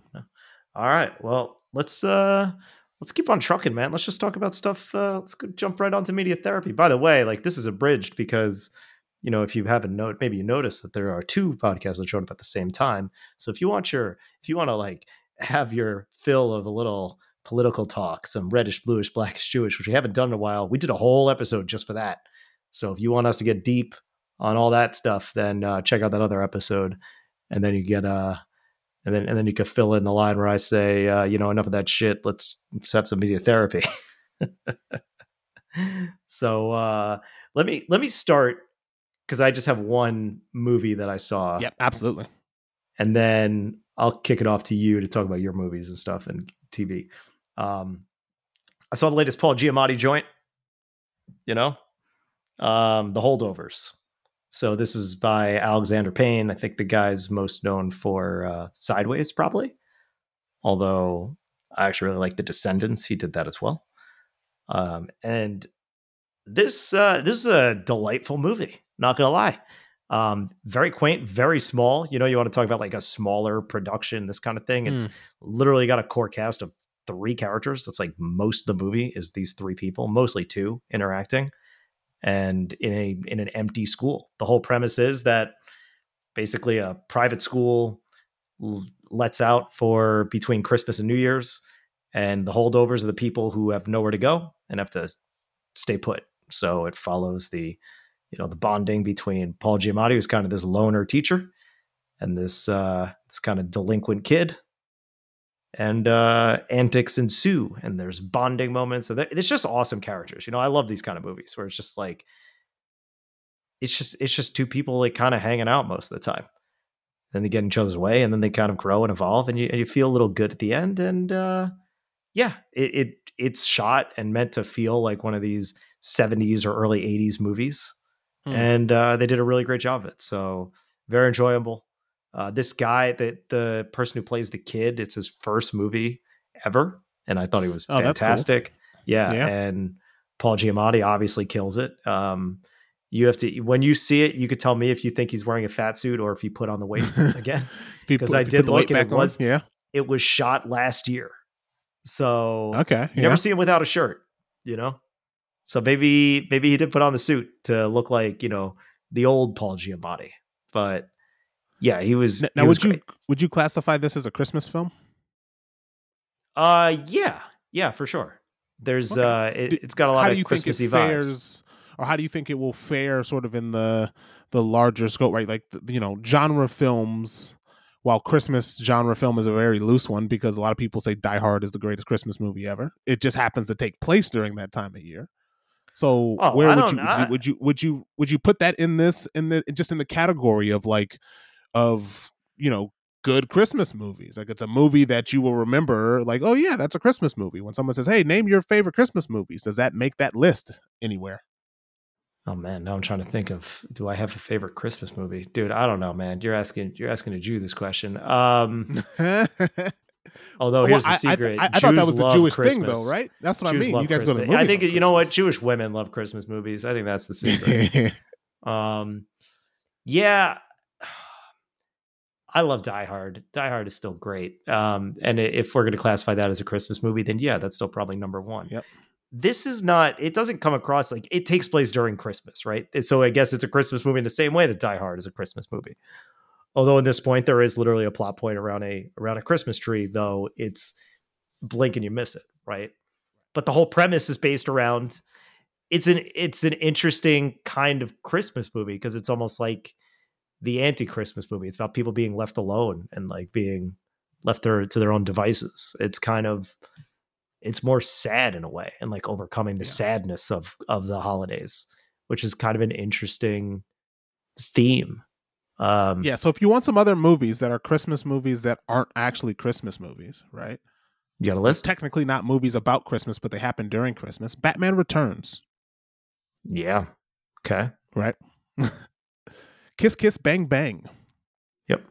All right. Well, let's uh let's keep on trucking, man. Let's just talk about stuff. Uh, let's go jump right onto media therapy. By the way, like this is abridged because you know if you haven't note, maybe you noticed that there are two podcasts that showed up at the same time. So if you want your if you want to like have your fill of a little political talk, some reddish, bluish, blackish, Jewish, which we haven't done in a while, we did a whole episode just for that. So if you want us to get deep on all that stuff, then uh, check out that other episode, and then you get uh and then and then you could fill in the line where I say, uh, you know, enough of that shit. Let's let's have some media therapy. so uh, let me let me start because I just have one movie that I saw, Yep, absolutely. and then I'll kick it off to you to talk about your movies and stuff and TV. Um, I saw the latest Paul Giamatti joint. You know, um, the holdovers. So this is by Alexander Payne. I think the guy's most known for uh, Sideways, probably. Although I actually really like The Descendants. He did that as well. Um, and this uh, this is a delightful movie. Not gonna lie. Um, very quaint, very small. You know, you want to talk about like a smaller production, this kind of thing. It's literally got a core cast of three characters. That's like most of the movie is these three people, mostly two interacting, and in a in an empty school. The whole premise is that basically a private school l- lets out for between Christmas and New Year's, and the holdovers are the people who have nowhere to go and have to stay put. So it follows the you know the bonding between Paul Giamatti, who's kind of this loner teacher, and this uh, this kind of delinquent kid and uh antics ensue and there's bonding moments and it's just awesome characters you know i love these kind of movies where it's just like it's just it's just two people like kind of hanging out most of the time. Then they get in each other's way and then they kind of grow and evolve and you, and you feel a little good at the end and uh yeah it, it it's shot and meant to feel like one of these 70s or early 80s movies hmm. and uh they did a really great job of it so very enjoyable uh, this guy, that the person who plays the kid, it's his first movie ever, and I thought he was oh, fantastic. Cool. Yeah, yeah, and Paul Giamatti obviously kills it. Um, you have to when you see it, you could tell me if you think he's wearing a fat suit or if he put on the weight again. Because I did look and it was yeah, it was shot last year, so okay, you yeah. never see him without a shirt, you know. So maybe maybe he did put on the suit to look like you know the old Paul Giamatti, but yeah, he was. Now, he would was you would you classify this as a Christmas film? Uh, yeah, yeah, for sure. There's okay. uh, it, has got a lot how of do you Christmassy think it fares, vibes. Or how do you think it will fare, sort of in the the larger scope, right? Like you know, genre films. While Christmas genre film is a very loose one because a lot of people say Die Hard is the greatest Christmas movie ever. It just happens to take place during that time of year. So oh, where would you, would you, would you would you would you put that in this in the just in the category of like of you know good Christmas movies. Like it's a movie that you will remember, like, oh yeah, that's a Christmas movie. When someone says, Hey, name your favorite Christmas movies, does that make that list anywhere? Oh man, now I'm trying to think of do I have a favorite Christmas movie? Dude, I don't know, man. You're asking you're asking a Jew this question. Um Although here's the secret. I, I, I thought that was the Jewish Christmas. thing though, right? That's what Jews I mean. You guys Christmas. go to the I think you know what? Jewish women love Christmas movies. I think that's the secret. um yeah, I love Die Hard. Die Hard is still great. Um, and if we're going to classify that as a Christmas movie, then yeah, that's still probably number one. Yep. This is not. It doesn't come across like it takes place during Christmas, right? So I guess it's a Christmas movie in the same way that Die Hard is a Christmas movie. Although at this point there is literally a plot point around a around a Christmas tree, though it's blink and you miss it, right? But the whole premise is based around it's an it's an interesting kind of Christmas movie because it's almost like the anti-Christmas movie. It's about people being left alone and like being left their, to their own devices. It's kind of it's more sad in a way and like overcoming the yeah. sadness of of the holidays, which is kind of an interesting theme. Um Yeah, so if you want some other movies that are Christmas movies that aren't actually Christmas movies, right? You got a list? technically not movies about Christmas, but they happen during Christmas. Batman Returns. Yeah. Okay. Right. Kiss Kiss Bang Bang. Yep.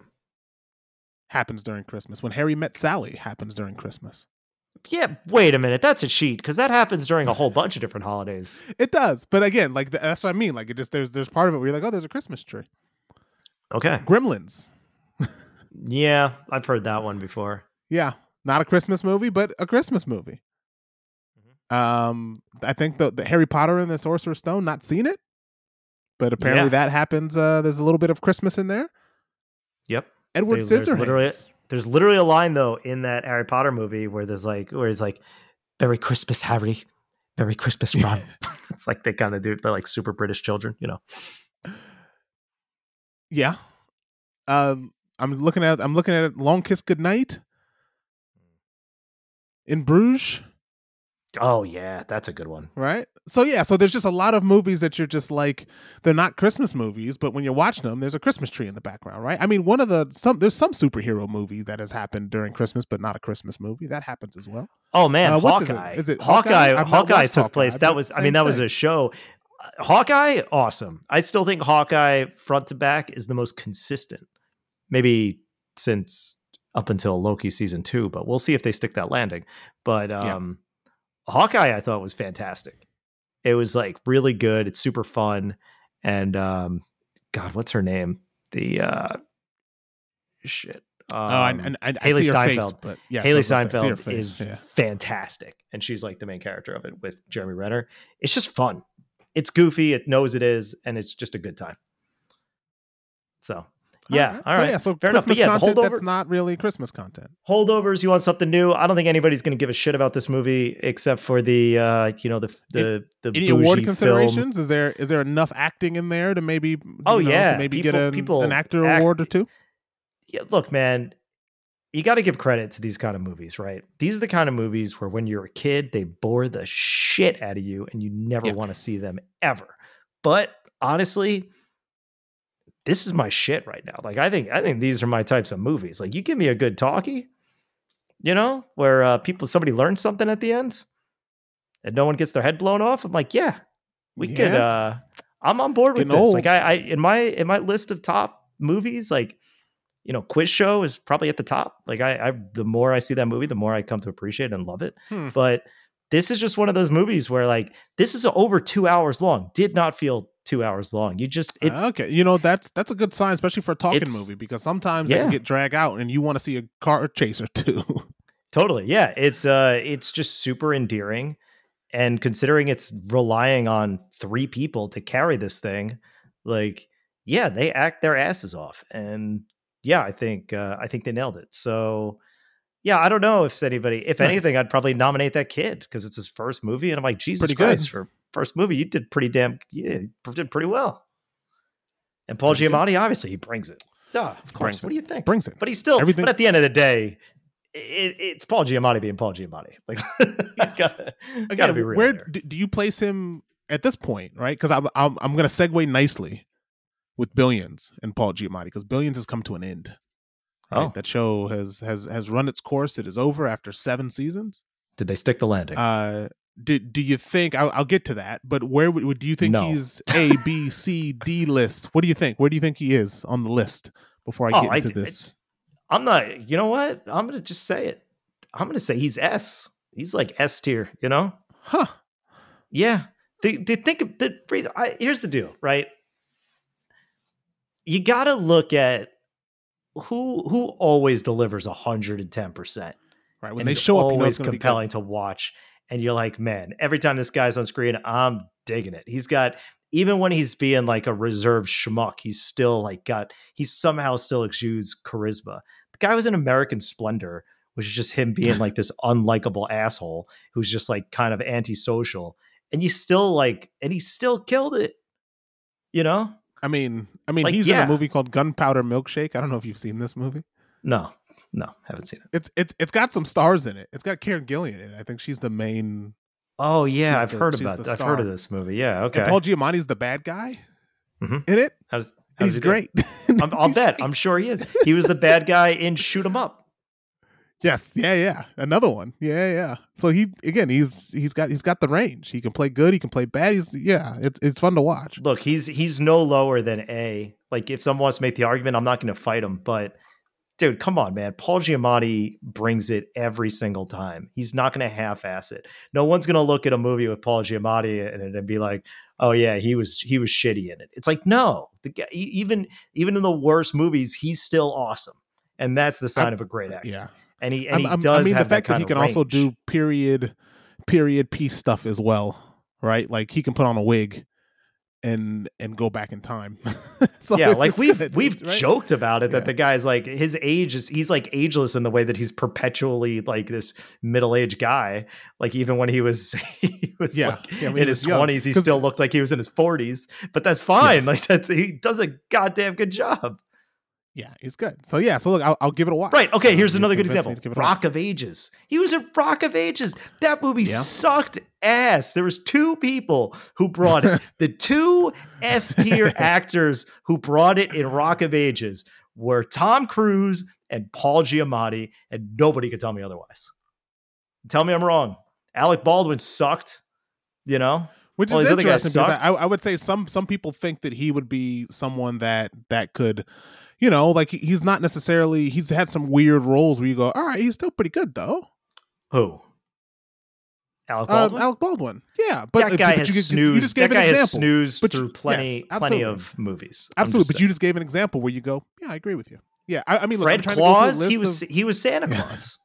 Happens during Christmas. When Harry Met Sally happens during Christmas. Yeah, wait a minute. That's a cheat because that happens during a whole bunch of different holidays. It does, but again, like that's what I mean. Like it just there's there's part of it where you're like, oh, there's a Christmas tree. Okay. Gremlins. yeah, I've heard that one before. Yeah, not a Christmas movie, but a Christmas movie. Mm-hmm. Um, I think the, the Harry Potter and the Sorcerer's Stone. Not seen it, but apparently yeah. that happens. Uh, there's a little bit of Christmas in there. Yep. Edward Scissorhands. There's literally, there's literally a line though in that Harry Potter movie where there's like where he's like, "Merry Christmas, Harry. Merry Christmas, Ron." it's like they kind of do. They're like super British children, you know. Yeah. Um, I'm looking at. I'm looking at Long Kiss Goodnight. In Bruges. Oh yeah, that's a good one. Right? So yeah, so there's just a lot of movies that you're just like they're not Christmas movies, but when you're watching them, there's a Christmas tree in the background, right? I mean, one of the some there's some superhero movie that has happened during Christmas, but not a Christmas movie. That happens as well. Oh man, uh, Hawkeye. Is it, is it Hawkeye? Hawkeye, Hawkeye took Hawkeye, place. That was I mean, that thing. was a show. Hawkeye, awesome. I still think Hawkeye front to back is the most consistent. Maybe since up until Loki season two, but we'll see if they stick that landing. But um Hawkeye I thought was fantastic. It was like really good. It's super fun. And um God, what's her name? The uh shit. Um, oh, I, I, I Hailee Steinfeld, face, but yeah, Hailee Steinfeld is yeah. fantastic, and she's like the main character of it with Jeremy Renner. It's just fun. It's goofy. It knows it is, and it's just a good time. So yeah. All right. All right. So, yeah, so Fair Christmas enough. But yeah, holdover, that's not really Christmas content. Holdovers, you want something new? I don't think anybody's going to give a shit about this movie except for the, uh, you know, the the the any award considerations. Film. Is there is there enough acting in there to maybe? Oh know, yeah, maybe people, get a, people an actor act, award or two. yeah, look, man, you got to give credit to these kind of movies, right? These are the kind of movies where when you're a kid, they bore the shit out of you and you never Yeah. want to see them ever. But honestly, this is my shit right now. Like I think I think these are my types of movies. Like you give me a good talkie, you know, where uh, people somebody learns something at the end and no one gets their head blown off. I'm like, yeah, we could uh I'm on board with Getting this. old. Like I, I in my in my list of top movies, like you know, quiz show is probably at the top. Like I, I the more I see that movie, the more I come to appreciate and love it. Hmm. But this is just one of those movies where like this is over two hours long. Did not feel two hours long. You just it's okay, you know that's that's a good sign, especially for a talking movie, because sometimes they can get dragged out, and you want to see a car chase or two. Totally. Yeah. It's uh it's just super endearing. And considering it's relying on three people to carry this thing, like, yeah, they act their asses off. And yeah, I think uh I think they nailed it. So yeah, I don't know if anybody if Nice. anything, I'd probably nominate that kid because it's his first movie. And I'm like, Jesus Pretty good. Christ, for first movie, you did pretty damn yeah, did pretty well. And Paul Pretty good. Giamatti, obviously, he brings it. Duh, of course. Brings What it. do you think? Brings it. But he's still Everything- But at the end of the day, it, it's Paul Giamatti being Paul Giamatti. Like, gotta, gotta be real where do you place him at this point, right? Because I'm I'm I'm going to segue nicely with Billions and Paul Giamatti because Billions has come to an end. right? Oh. that show has has has run its course. It is over after seven seasons. Did they stick the landing? Uh, do do you think I'll, I'll get to that? But where would, do you think No. he's A B C D list? What do you think? Where do you think he is on the list before I Oh, get I into this? I'm not. You know what? I'm gonna just say it. I'm gonna say he's S. He's like S tier. You know? Huh? Yeah. They, they think of the. I, here's the deal, right? You got to look at who who always delivers 110 percent. Right when and they show up, you know always going to be good. compelling to watch. And you're like, man, every time this guy's on screen, I'm digging it. He's got even when he's being like a reserved schmuck, he's still like got he's somehow still exudes charisma. The guy was in American Splendor, which is just him being like this unlikable asshole who's just like kind of antisocial. And you still like, and he still killed it. You know? I mean, I mean, Like, he's in a movie called Gunpowder Milkshake. I don't know if you've seen this movie. No, no, haven't seen it. It's it's it's got some stars in it. It's got Karen Gillan in it. I think she's the main. Oh yeah, I've the- heard about. I've heard of this movie. Yeah, okay. And Paul Giamatti's the bad guy Mhm. in it. How does, how he's he great. I'm, I'll He's bet. great. I'm sure he is. He was the bad guy in Shoot 'Em Up. Yes, yeah, yeah. Another one. Yeah, yeah. So he again, he's he's got he's got the range. He can play good. He can play bad. He's yeah. It's it's fun to watch. Look, he's he's no lower than A. Like if someone wants to make the argument, I'm not going to fight him. But dude, come on, man. Paul Giamatti brings it every single time. He's not going to half-ass it. No one's going to look at a movie with Paul Giamatti in it and be like, "Oh yeah, he was he was shitty in it." It's like no, the guy, even even in the worst movies, he's still awesome, and that's the sign I'm- of a great actor. Yeah. And he and I'm- he I'm- does I mean, the fact that, kind he can also do period period piece stuff as well, right? Like he can put on a wig and and go back in time. so yeah, it's- like it's we've good, we've right? joked about it that Yeah. the guy's like his age is he's like ageless in the way that he's perpetually like this middle aged guy. Like even when he was he was Yeah. like Yeah, when he in his twenties, he still looked like he was in his forties. But that's fine. Yes. Like that's he does a goddamn good job. Yeah, he's good. So yeah, so look, I'll, I'll give it a watch. Right. Okay. Um, Here's you've another good example. to give it a watch. Rock of Ages. He was in Rock of Ages. That movie Yeah. sucked ass. There was two people who brought it. the two S tier actors who brought it in Rock of Ages were Tom Cruise and Paul Giamatti, and nobody could tell me otherwise. Tell me I'm wrong. Alec Baldwin sucked. You know. Which All is these other guys interesting because. I, I would say some some people think that he would be someone that that could, you know, like he's not necessarily he's had some weird roles where you go, all right, he's still pretty good though. Who? Alec Uh, Baldwin. Alec Baldwin, yeah, but that guy but has you, you snoozed. just gave that an guy has example, snoozed But you- through plenty, yes, plenty of movies. Absolutely. just But you just gave an example where you go, yeah, I agree with you. Yeah, I, I mean, look, Fred trying to go through a Claus, he was of- he was Santa Claus.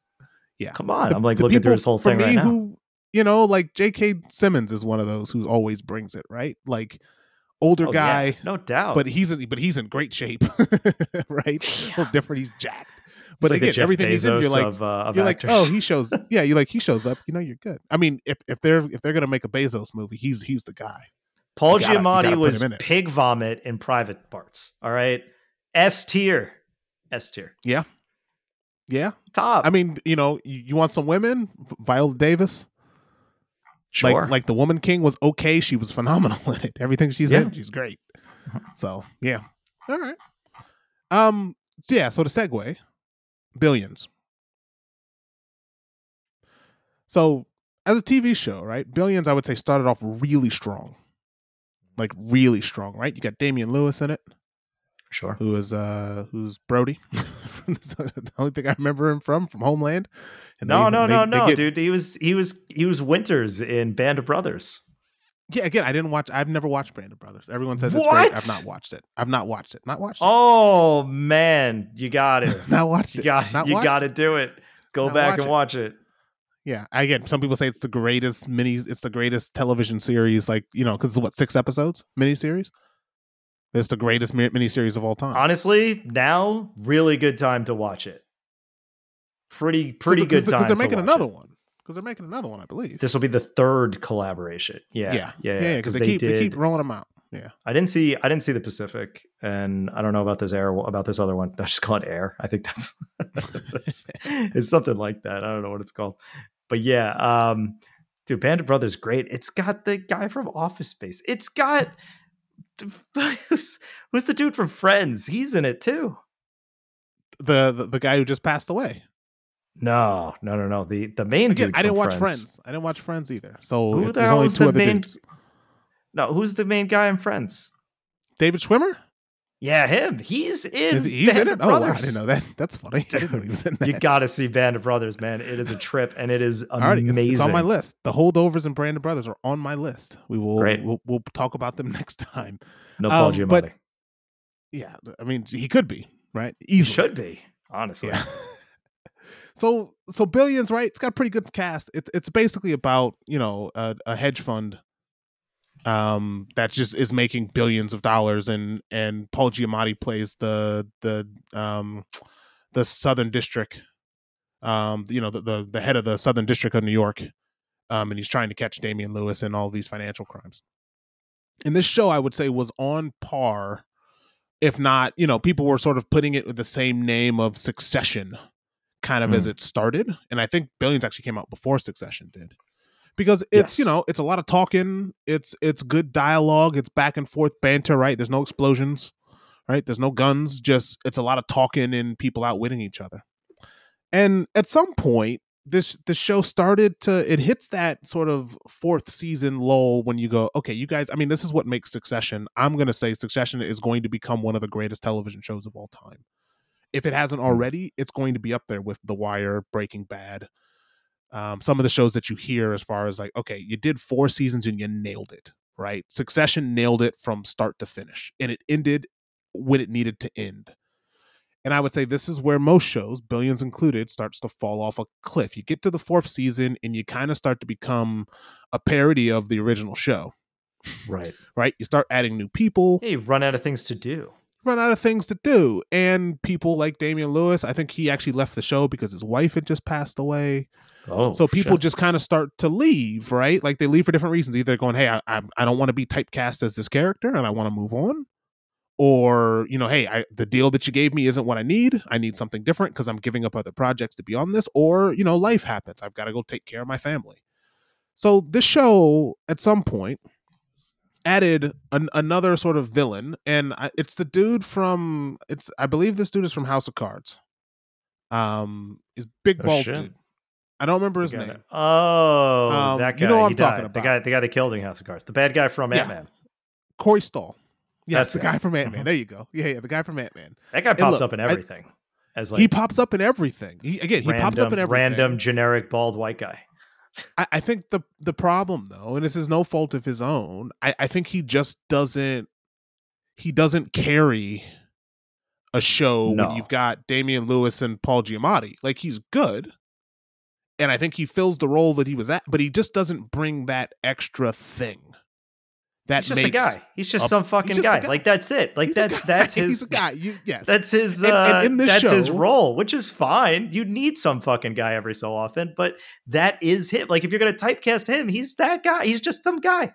Yeah. come on. the- I'm like the looking through people this whole for thing me right now. Who, you know, like J.K. Simmons is one of those who always brings it, right? Like older Oh, yeah, guy, no doubt. but he's in, but he's in great shape, right? A Yeah. little different. He's jacked. But like again, Jeff everything he's in, you're like, of, uh, of you're like, oh, he shows, yeah, you like he shows up. You know, you're good. I mean, if if they're if they're gonna make a Bezos movie, he's he's the guy. Paul you gotta- Giamatti was him pig vomit in private parts. All right, S tier. S tier. Yeah. Yeah. Top. I mean, you know, you, you want some women? Viola Davis. Sure. Like like the Woman King was okay. She was phenomenal in it. Everything she's Yeah. in, she's great. So yeah. All right. Um. so yeah. So the segue, billions. So as a TV show, right? Billions, I would say, started off really strong, like really strong, right? You got Damian Lewis in it, sure. who is uh who's Brody. That's the only thing I remember him from from Homeland. And No, they- no, they- no, they no, get- dude. He was he was he was Winters in Band of Brothers. Yeah, again, I didn't watch. I've never watched Band of Brothers. Everyone says it's great. I've not watched it. I've not watched it. Not watched it. Oh man, you got it. not watched You it. got not you got to do it. Go Not back watch and it. watch it. Yeah, again, some people say it's the greatest mini. It's the greatest television series, like you know, because it's what six episodes miniseries. It's the greatest mi- miniseries of all time. Honestly, now really good time to watch it. Pretty pretty good time. because they're making another it. one. Because they're making another one, I believe. This will be the third collaboration. Yeah, yeah, yeah, yeah. Because they, keep they keep rolling them out. Yeah, I didn't see I didn't see the Pacific, and I don't know about this air about this other one. I just call it Air. I think that's, that's- it's something like that. I don't know what it's called, but yeah, um, dude, Band of Brothers, great. It's got the guy from Office Space. It's got who's, who's the dude from Friends? He's in it too. the, the the guy who just passed away. No, no, no, no. The the main Again, dude. I didn't watch Friends. I didn't watch Friends either. So Who the there's hell only two the other main- dudes. No, who's the main guy in Friends? David Schwimmer. Yeah, him. He's in. Is he, he's Band in it? Oh, wow, I didn't know that. That's funny. I didn't know he was in that. You got to see Band of Brothers, man. It is a trip, and it is All right, it's- amazing. It's, on my list. The holdovers and Band of Brothers are on my list. We will we'll, we'll talk about them next time. No Paul Um, Giamatti. but- Yeah, I mean he could be right. he should be honestly. Yeah. so so billions, right? It's got a pretty good cast. It's it's basically about you know a, a hedge fund, um, that just is making billions of dollars, and and Paul Giamatti plays the the um the Southern District, um, you know the the, the head of the Southern District of New York, um, and he's trying to catch Damian Lewis in all these financial crimes. And this show, I would say, was on par if not, you know, people were sort of putting it with the same name of Succession, kind of as Hmm. it started. And I think Billions actually came out before Succession did. Because it's, you know, it's a lot of talking, it's it's good dialogue, it's back and forth banter, right? There's no explosions, right? There's no guns, just it's a lot of talking and people outwitting each other. And at some point, this the show started to it hits that sort of fourth season lull when you go okay you guys i mean this is what makes succession i'm going to say succession is going to become one of the greatest television shows of all time if it hasn't hmm. already it's going to be up there with the wire breaking bad um, some of the shows that you hear as far as like okay you did four seasons and you nailed it right succession nailed it from start to finish and it ended when it needed to end and I would say this is where most shows, Billions included, starts to fall off a cliff. You get to the fourth season and you kind of start to become a parody of the original show, Right. right? You start adding new people, Hey, you've run out of things to do. run out of things to do. And people like Damian Lewis, I think he actually left the show because his wife had just passed away. Oh, so people just kind of start to leave, right? Like they leave for different reasons. Either going, hey, I, I, I don't want to be typecast as this character and I want to move on. Or, you know, hey, I, the deal that you gave me isn't what I need. I need something different because I'm giving up other projects to be on this. Or, you know, life happens. I've got to go take care of my family. So this show, at some point, added an, another sort of villain, and I, it's the dude from it's. I believe this dude is from House of Cards. Um, is big Oh, bald shit. dude. I don't remember his name. Oh, Um, that guy. you know what I'm talking about. The guy, the guy that killed in House of Cards. The bad guy from Yeah. Ant Man. Corey Stoll. Yes, That's the it. guy from Ant Man. Mhm. There you go. Yeah, yeah, the guy from Ant Man. That guy pops look, up in I- everything. as like he pops up in everything. He, again, he random, pops up in everything. random generic bald white guy. I, I think the the problem though, and this is no fault of his own, I, I think he just doesn't he doesn't carry a show No. when you've got Damian Lewis and Paul Giamatti. Like he's good. And I think he fills the role that he was at, but he just doesn't bring that extra thing. That He's just a guy. He's just a- some fucking just guy. guy. Like that's it. Like He's that's that's He's his a guy. You, yes. That's his And- and uh in this that's his role, which is fine. You need some fucking guy every so often, but that is him. Like if you're gonna typecast him, he's that guy. He's just some guy.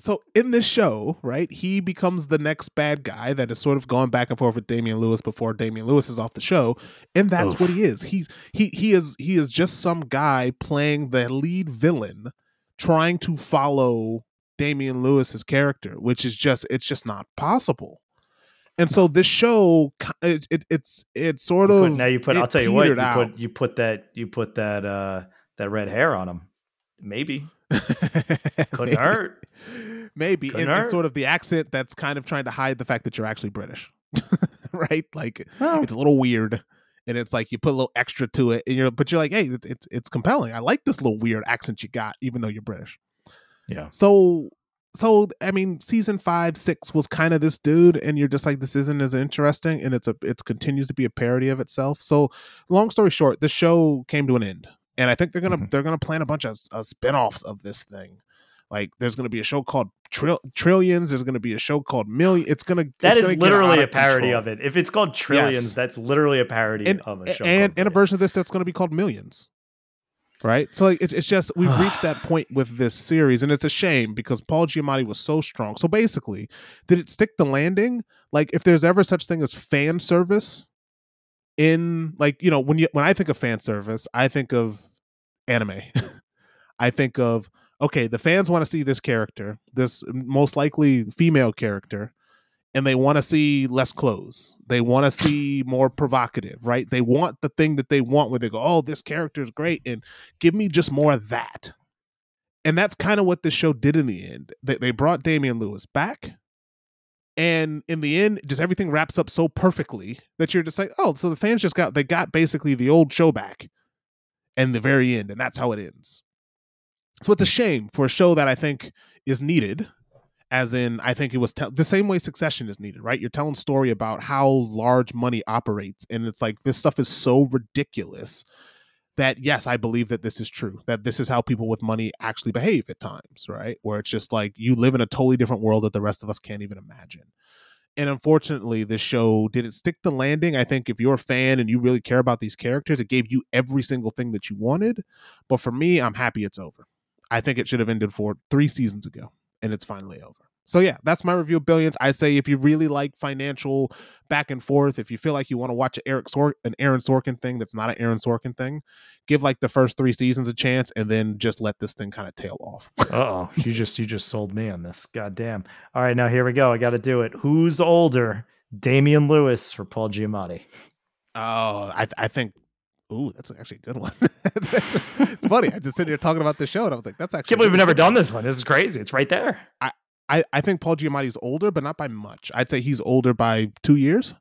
So in this show, right, he becomes the next bad guy that is sort of going back and forth with Damian Lewis before Damian Lewis is off the show, and that's Oof. what he is. He he he is he is just some guy playing the lead villain, trying to follow Damian Lewis's character, which is just it's just not possible. And so this show, it, it it's it's sort You of now you put. I'll tell you what. You out. put you put that you put that uh that red hair on him. Maybe couldn't hurt. Maybe Couldn't in hurt. sort of the accent that's kind of trying to hide the fact that you're actually British, right? Like Well, it's a little weird, and it's like you put a little extra to it, and you're but you're like, hey, it's it's, it's compelling. I like this little weird accent you got, even though you're British. yeah. So so I mean, season five, six was kind of this dude, and you're just like, this isn't as interesting, and it's a it continues to be a parody of itself. So, long story short, the show came to an end, and I think they're gonna Mhm. they're gonna plan a bunch of uh, spin-offs of this thing. Like, there's gonna be a show called Trill- Trillions. There's gonna be a show called Million. It's gonna That it's is gonna literally a parody control. of it. If it's called Trillions, Yes. that's literally a parody and of a show. and, and a version of this that's going to be called Millions. Right, so like, it's it's just we've reached that point with this series, and it's a shame because Paul Giamatti was so strong. So basically, did it stick the landing? Like, if there's ever such thing as fan service in like you know when you when I think of fan service, I think of anime. I think of okay, the fans want to see this character, this most likely female character, and they want to see less clothes. They want to see more provocative, right? They want the thing that they want where they go, "Oh, this character is great," and give me just more of that. And that's kind of what this show did in the end. They, they brought Damian Lewis back, and in the end, just everything wraps up so perfectly that you're just like, "Oh, so the fans just got they got basically the old show back." And the very end, and that's how it ends. So it's a shame for a show that I think is needed as in I think it was te- the same way Succession is needed, right? You're telling story about how large money operates, and it's like this stuff is so ridiculous that yes, I believe that this is true. That this is how people with money actually behave at times, right? Where it's just like you live in a totally different world that the rest of us can't even imagine. And unfortunately, this show didn't stick the landing. I think if you're a fan and you really care about these characters, it gave you every single thing that you wanted. But for me, I'm happy it's over. I think it should have ended for three seasons ago and it's finally over. So yeah, that's my review of Billions. I say if you really like financial back and forth, if you feel like you want to watch an Eric Sor- an Aaron Sorkin thing that's not an Aaron Sorkin thing, give like the first three seasons a chance and then just let this thing kind of tail off. oh, you just you just sold me on this. God damn. All right, now here we go. I got to do it. Who's older, Damian Lewis or Paul Giamatti? Oh, I I think. Ooh, that's actually a good one. it's funny. I just sitting here talking about the show, and I was like, "That's actually." Can't believe we've never done this one. This is crazy. It's right there. I I I think Paul Giamatti's older, but not by much. I'd say he's older by two years.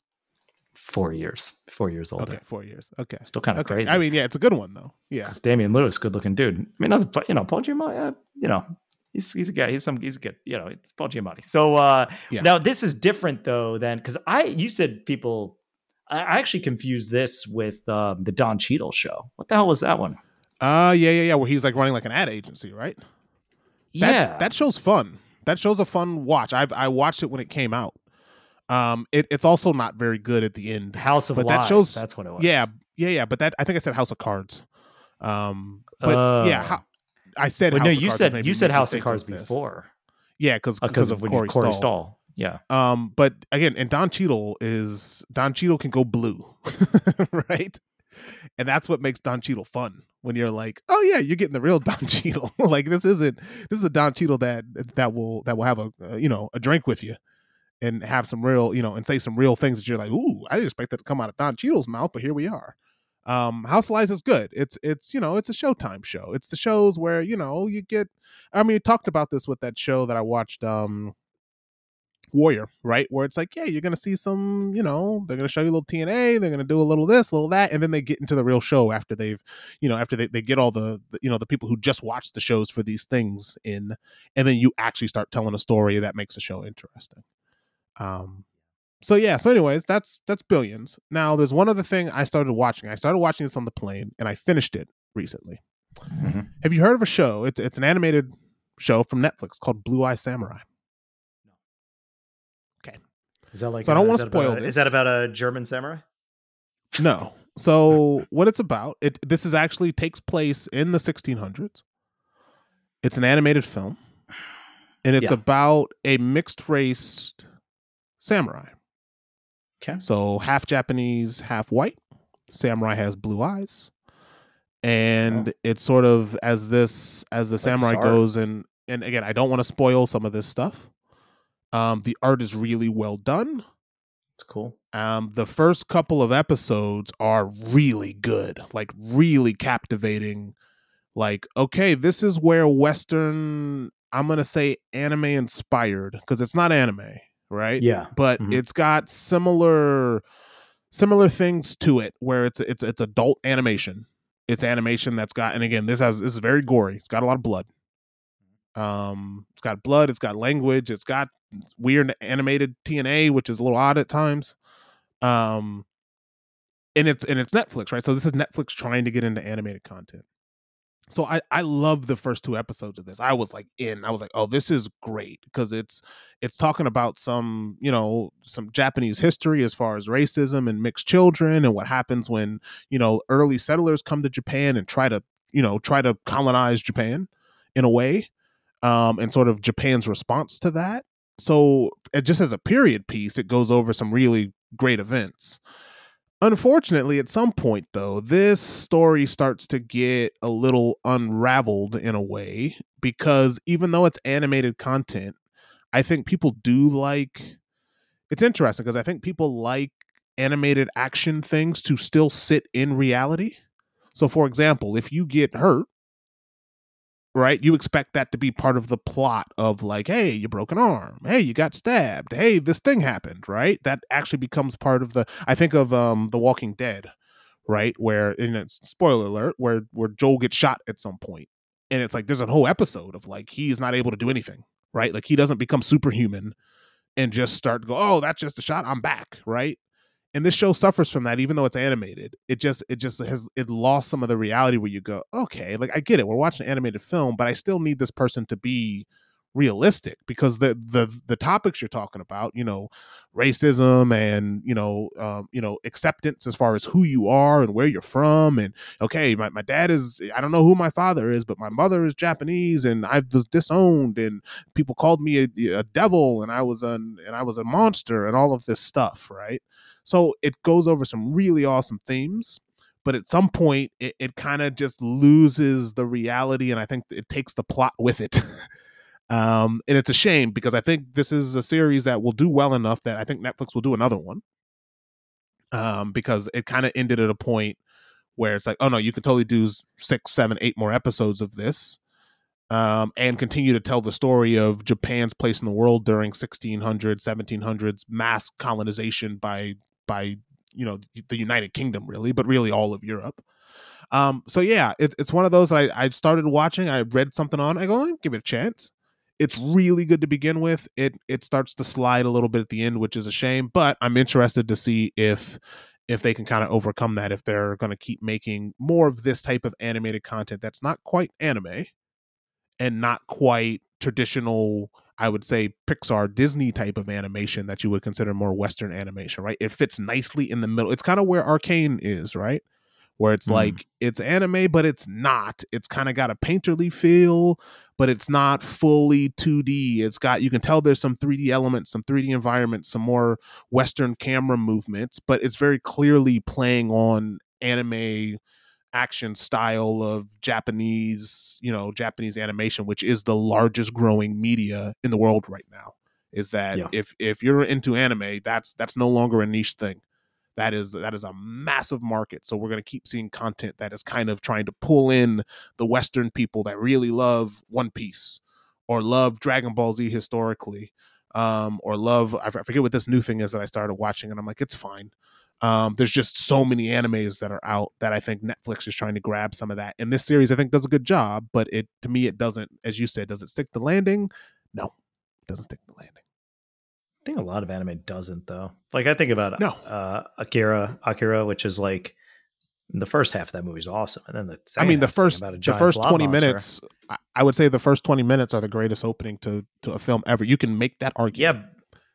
Four years. Four years older. Okay, four years. Okay. Still kind of Okay. crazy. I mean, yeah, it's a good one though. Yeah. Because Damian Lewis, good looking dude. I mean, not, but you know, Paul Giamatti. Uh, you know, he's he's a guy. He's some. He's good. You know, it's Paul Giamatti. So uh, Yeah. now this is different though than because I you said people. I I actually confused this with um, the Don Cheadle show. What the hell was that one? Uh yeah, yeah, yeah. Where he's like running like an ad agency, right? That, yeah, That show's fun. That show's a fun watch. I've I watched it when it came out. Um, it, it's also not very good at the end. House of but that shows- That's what it was. Yeah, yeah, yeah. But that I think I said House of Cards. Um, but yeah, Oh. how, I said Well, no, of you Cards, said you said House of Cards before Yeah, because because of of, Corey, Corey Stoll. Stoll. Yeah, Um, but again, and Don Cheadle is Don Cheadle can go blue, right? And that's what makes Don Cheadle fun. When you're like, oh yeah, you're getting the real Don Cheadle. like this isn't this is a Don Cheadle that that will that will have a uh, you know a drink with you and have some real you know and say some real things that you're like, ooh, I didn't expect that to come out of Don Cheadle's mouth, but here we are. Um, House of Lies is good. It's it's you know it's a Showtime show. It's the shows where you know you get. I mean, we talked about this with that show that I watched. Um, Warrior, right? Where it's like, yeah, you're gonna see some, you know, they're gonna show you a little TNA, they're gonna do a little this, a little that, and then they get into the real show after they've, you know, after they, they get all the, the, you know, the people who just watch the shows for these things in, and then you actually start telling a story that makes the show interesting. Um, so yeah, so anyways, that's that's billions. Now there's one other thing I started watching. I started watching this on the plane, and I finished it recently. Mhm. Have you heard of a show? It's it's an animated show from Netflix called Blue Eye Samurai. Is that like? So I don't that about spoil a- this. Is that about a German samurai? No. So what it's about, it this is actually takes place in the 1600s. It's an animated film. and it's Yeah. about a mixed race samurai. Okay. So half Japanese, half white. Samurai has blue eyes. And it's sort of as this as the samurai goes and and again, I don't want to spoil some of this stuff. Um the art is really well done. It's cool. Um the first couple of episodes are really good, like really captivating. Like okay, this is where western I'm going to say anime inspired because it's not anime, right? Yeah. but Mhm. it's got similar similar things to it where it's it's it's adult animation it's animation that's got and again this has this is very gory it's got a lot of blood um it's got blood it's got language it's got weird animated tna which is a little odd at times um and it's and it's netflix right so this is netflix trying to get into animated content so I, I love the first two episodes of this. I was like in. I was like, oh, this is great because it's it's talking about some you know some Japanese history as far as racism and mixed children and what happens when you know early settlers come to Japan and try to you know try to colonize Japan in a way, um, and sort of Japan's response to that. So it just as a period piece, it goes over some really great events. Unfortunately, at some point, though, this story starts to get a little unraveled in a way because even though it's animated content, I think people do like it's interesting because I think people like animated action things to still sit in reality. So, for example, if you get hurt, right, you expect that to be part of the plot of like, hey, you broke an arm, hey, you got stabbed, hey, this thing happened, right? That actually becomes part of the. I think of um, The Walking Dead, right, where in it's spoiler alert, where where Joel gets shot at some point, and it's like there's a whole episode of like he is not able to do anything, right? Like he doesn't become superhuman and just start to go, oh, that's just a shot, I'm back, right? And this show suffers from that, even though it's animated. It just it just has it lost some of the reality where you go, okay, like I get it, we're watching an animated film, but I still need this person to be realistic because the the the topics you're talking about, you know, racism and you know um, you know acceptance as far as who you are and where you're from and okay my, my dad is i don't know who my father is but my mother is japanese and i was disowned and people called me a, a devil and i was an and i was a monster and all of this stuff right? So it goes over some really awesome themes but at some point it, it kind of just loses the reality and i think it takes the plot with it um and it's a shame because i think this is a series that will do well enough that i think netflix will do another one um because it kind of ended at a point where it's like oh no you can totally do six seven eight more episodes of this um, and continue to tell the story of Japan's place in the world during 1600s, 1700s mass colonization by by you know the United Kingdom, really, but really all of Europe. Um, so yeah, it, it's one of those I, I started watching. I read something on. I go, "Eh, give it a chance. It's really good to begin with. It it starts to slide a little bit at the end, which is a shame. But I'm interested to see if if they can kind of overcome that. If they're going to keep making more of this type of animated content that's not quite anime and not quite traditional I would say Pixar Disney type of animation that you would consider more Western animation, right? It fits nicely in the middle. It's kind of where Arcane is, right? Where it's Mm. like it's anime, but it's not. It's kind of got a painterly feel, but it's not fully 2D. It's got you can tell there's some 3D elements, some 3D environments, some more Western camera movements, but it's very clearly playing on anime action style of Japanese, you know, Japanese animation, which is the largest growing media in the world right now. Is that Yeah. if if you're into anime, that's that's no longer a niche thing. That is that is a massive market. So we're gonna keep seeing content that is kind of trying to pull in the Western people that really love One Piece or love Dragon Ball Z historically, um, or love I forget what this new thing is that I started watching, and I'm like, it's fine. Um, there's just so many animes that are out that I think Netflix is trying to grab some of that. And this series, I think, does a good job, but it to me, it doesn't. As you said, does it stick the landing? No, it doesn't stick the landing. Think a lot of anime doesn't though. Like I think about No. uh, Akira, Akira, which is like the first half of that movie is awesome, and then the I mean, the first the first twenty monster. minutes, I, would say the first twenty minutes are the greatest opening to to a film ever. You can make that argument. Yeah,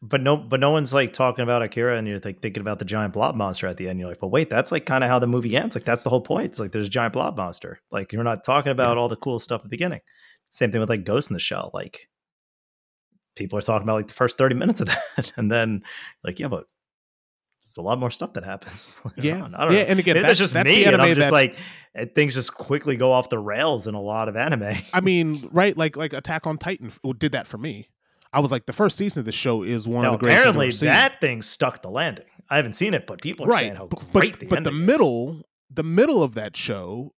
but no, but no one's like talking about Akira, and you're like thinking about the giant blob monster at the end. You're like, well, wait, that's like kind of how the movie ends. Like that's the whole point. It's like there's a giant blob monster. Like you're not talking about all the cool stuff at the beginning. Same thing with like Ghost in the Shell. Like people are talking about like the first 30 minutes of that. And then like, yeah, but it's a lot more stuff that happens. yeah, I don't yeah, know. and again, Maybe that's just that's me. the And anime I'm just that- like, and things just quickly go off the rails in a lot of anime. I mean, right? Like like Attack on Titan did that for me. I was like, the first season of the show is one Now, of the greatest. Apparently, that thing stuck the landing. I haven't seen it, but people are saying right, how but great but, the but the middle, the middle of that show,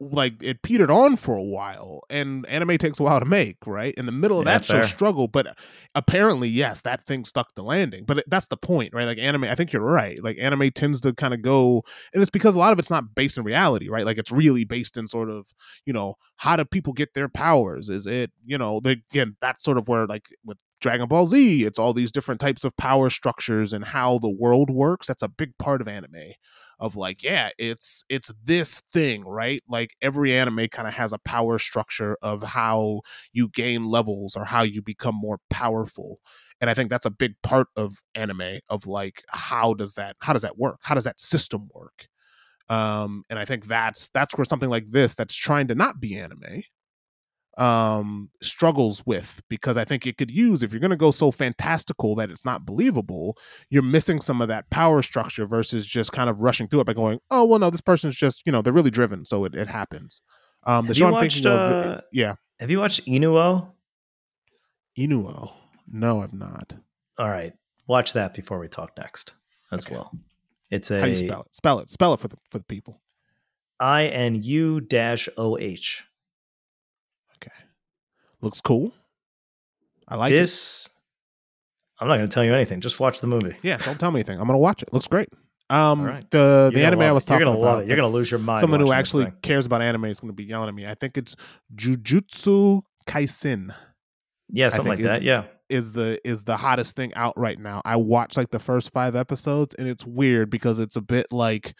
like it petered on for a while, and anime takes a while to make, right? In the middle of Yeah, that show, fair. struggled, but apparently, yes, that thing stuck the landing. But it- that's the point, right? Like anime, I think you're right. Like anime tends to kind of go, and it's because a lot of it's not based in reality, right? Like it's really based in sort of, you know, how do people get their powers? Is it, you know, they, again, that's sort of where like with Dragon Ball Z, it's all these different types of power structures and how the world works. That's a big part of anime. Of like, yeah, it's it's this thing, right? Like every anime kind of has a power structure of how you gain levels or how you become more powerful. And I think that's a big part of anime of like how does that how does that work? How does that system work? Um, and I think that's that's where something like this that's trying to not be anime um struggles with because I think it could use if you're going to go so fantastical that it's not believable, you're missing some of that power structure versus just kind of rushing through it by going, "Oh, well no, this person's just, you know, they're really driven, so it, it happens." Um the Have show you I'm watched, thinking of uh, yeah, Have you watched Inu-Oh? Inu-Oh. No, I've not. All right, watch that before we talk next as Okay. well. It's a How do you spell it? Spell it. Spell it for the for the people. I N U dash O H. Okay. Looks cool. I like it. This, I'm not going to tell you anything. Just watch the movie. Yeah, don't tell me anything. I'm gonna watch it. Looks great. Um All right. the You're the anime I was it. You're talking gonna about. You're gonna lose your mind. someone who actually cares about anime is going to be yelling at me. I think it's Jujutsu Kaisen yeah, something like think is- that. Yeah, is the is the hottest thing out right now. I watched like the first 5 episodes and it's weird because it's a bit like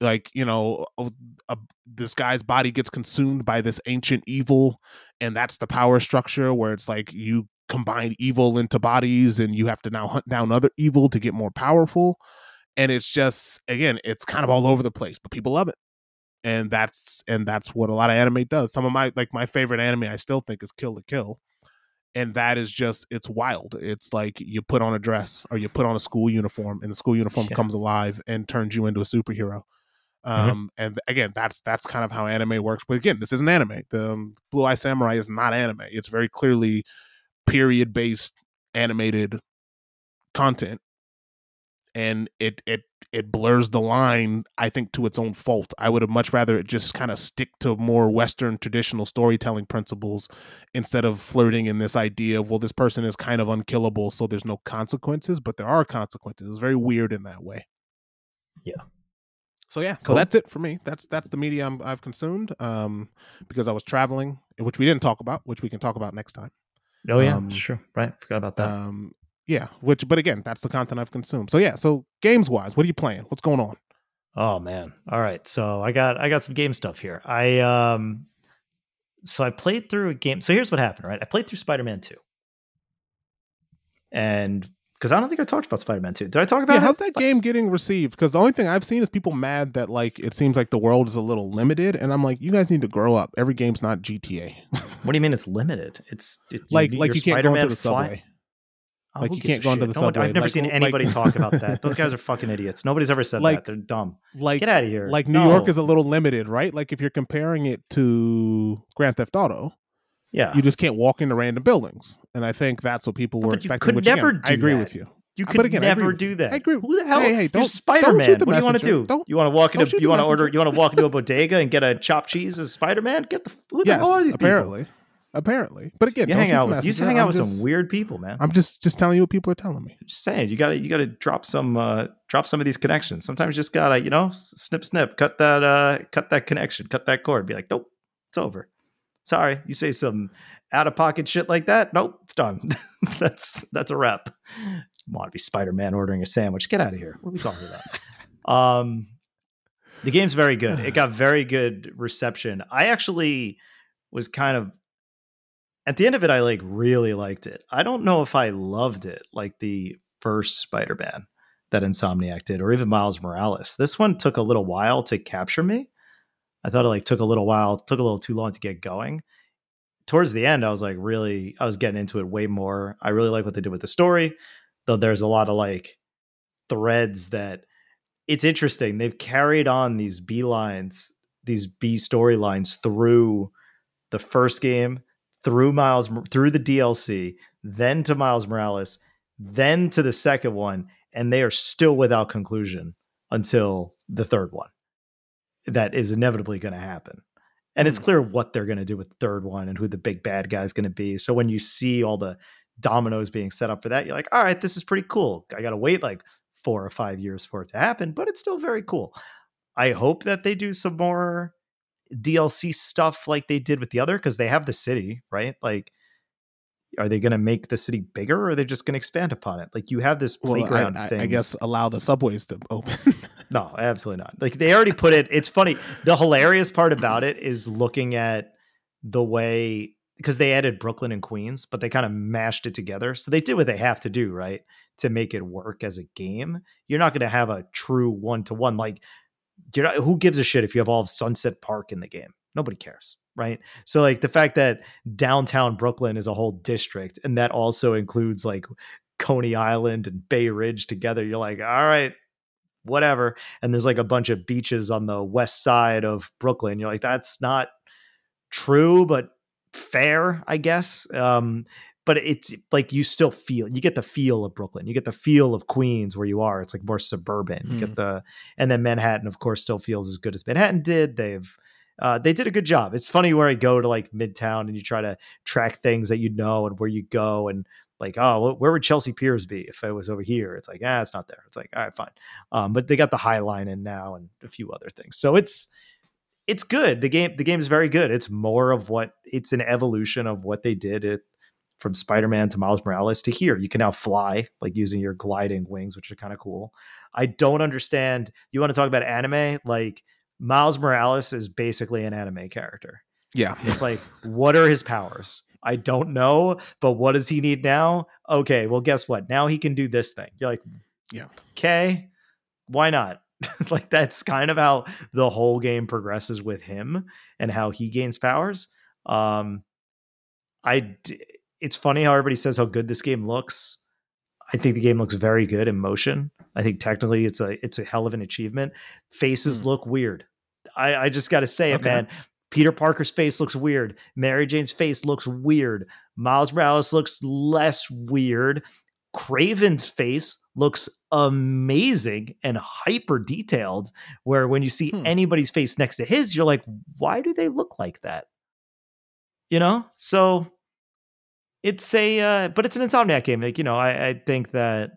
like, you know, a, a, this guy's body gets consumed by this ancient evil and that's the power structure where it's like you combine evil into bodies and you have to now hunt down other evil to get more powerful. And it's just again it's kind of all over the place but people love it. And that's and that's what a lot of anime does. Some of my like my favorite anime i still think is Kill la Kill and that is just it's wild. It's like you put on a dress or you put on a school uniform and the school uniform Yeah. comes alive and turns you into a superhero um and again that's that's kind of how anime works but again this isn't anime. The um, blue eye samurai is not anime. It's very clearly period based animated content and it it it blurs the line i think to its own fault. I would have much rather it just kind of stick to more western traditional storytelling principles instead of flirting in this idea of well this person is kind of unkillable so there's no consequences but there are consequences. It's very weird in that way. Yeah. So yeah so Cool. that's it for me that's that's the media I'm, i've consumed um because i was traveling which we didn't talk about which we can talk about next time Oh yeah, Um, sure. Right, forgot about that. um yeah which but again that's the content i've consumed so yeah so games wise what are you playing what's going on oh man. All right. So I got I got some game stuff here. I um so I played through a game. So here's what happened, right? I played through Spider-Man 2. And because I don't think I talked about Spider-Man 2. Did I talk about yeah how's that game getting received because the only thing i've seen is people mad that like it seems like the world is a little limited and i'm like you guys need to grow up every game's not gta What do you mean it's limited? It's it, like you, like you can't go into the fly- subway Oh, Like, you can't go into the No one- subway. I've never Like, seen like- anybody talk about that. Those guys are fucking idiots. Nobody's ever said Like- that. They're dumb. like Get out of here. like new No. york is a little limited right like if you're comparing it to grand theft auto yeah. you just can't walk into random buildings and i think that's what people were but you expecting could which, again, never i do agree that. with you You could again, never do that. I agree. Who the hell? Hey, hey, You're don't- don't Spider Man. What do you want to do? Don't- you want to walk into? You want to order? You want to walk into a bodega and get a chopped cheese as Spider Man? Get the who the yes hell are these apparently apparently but again? You hang out with you hang out I'm with just- some weird people, man. I'm i'm just just telling you what people are telling me just saying you gotta you gotta drop some uh drop some of these connections. Sometimes you just gotta you know snip snip cut that uh cut that connection cut that cord. Be like nope, it's over. Sorry, you say some out of pocket shit like that. Nope, it's done. that's that's a wrap. Want to be Spider Man ordering a sandwich? Get out of here. What are we talking about? um, the game's very good. It got very good reception. I actually was kind of at the end of it. I like really liked it. I don't know if I loved it like the first Spider Man that Insomniac did, or even Miles Morales. This one took a little while to capture me. I thought it like took a little while, took a little too long to get going. towards the end, I was like really, I was getting into it way more. I really like what they did with the story, though. There's a lot of like threads that it's interesting. They've carried on these B lines, these B storylines through the first game, through Miles, through the DLC, then to Miles Morales, then to the second one, and they are still without conclusion until the third one. That is inevitably going to happen. And it's Hmm. clear what they're going to do with the third one and who the big bad guy is going to be. So when you see all the dominoes being set up for that, you're like, all right, this is pretty cool. I got to wait like four or five years for it to happen, but it's still very cool. I hope that they do some more DLC stuff like they did with the other because they have the city, right? Like, are they going to make the city bigger or are they just going to expand upon it? Like, you have this Well, playground I, I, thing. I guess allow the subways to open. No, absolutely not. Like they already put it. It's funny. The hilarious part about it is looking at the way because they added Brooklyn and Queens, but they kind of mashed it together. So they did what they have to do, right, to make it work as a game. You're not going to have a true one to one. Like, you're not, who gives a shit if you have all of Sunset Park in the game? Nobody cares, right? So like the fact that downtown Brooklyn is a whole district, and that also includes like Coney Island and Bay Ridge together. You're like, all right, whatever. And there's like a bunch of beaches on the west side of Brooklyn. You're like, that's not true, but fair, I guess. Um, but it's like you still feel you get the feel of Brooklyn, you get the feel of Queens where you are. It's like more suburban. You get the and then Manhattan, of course, still feels as good as Manhattan did. They've uh, they did a good job. It's funny where I go to like Midtown and you try to track things that you know and where you go and like, oh, where would Chelsea Piers be if I was over here? It's like, ah, it's not there. It's like, all right, fine. Um, but they got the High Line in now and a few other things. So it's it's good. The game the game is very good. It's more of what it's an evolution of what they did it from Spider-Man to Miles Morales to here. You can now fly like using your gliding wings, which are kind of cool. I don't understand. You want to talk about anime? Like Miles Morales is basically an anime character. yeah. It's like, what are his powers? I don't know, but what does he need now? Okay, well, guess what? Now he can do this thing. You're like, Yeah. okay, why not? like that's kind of how the whole game progresses with him and how he gains powers. Um, I, it's funny how everybody says how good this game looks. I think the game looks very good in motion. I think technically it's a it's a hell of an achievement. Faces Hmm. look weird. I, I just got to say it, man. Peter Parker's face looks weird. Mary Jane's face looks weird. Miles Morales looks less weird. Kraven's face looks amazing and hyper detailed. Where when you see Hmm. anybody's face next to his, you're like, why do they look like that? You know? So it's a, uh, but it's an Insomniac game. Like, you know, I, I think that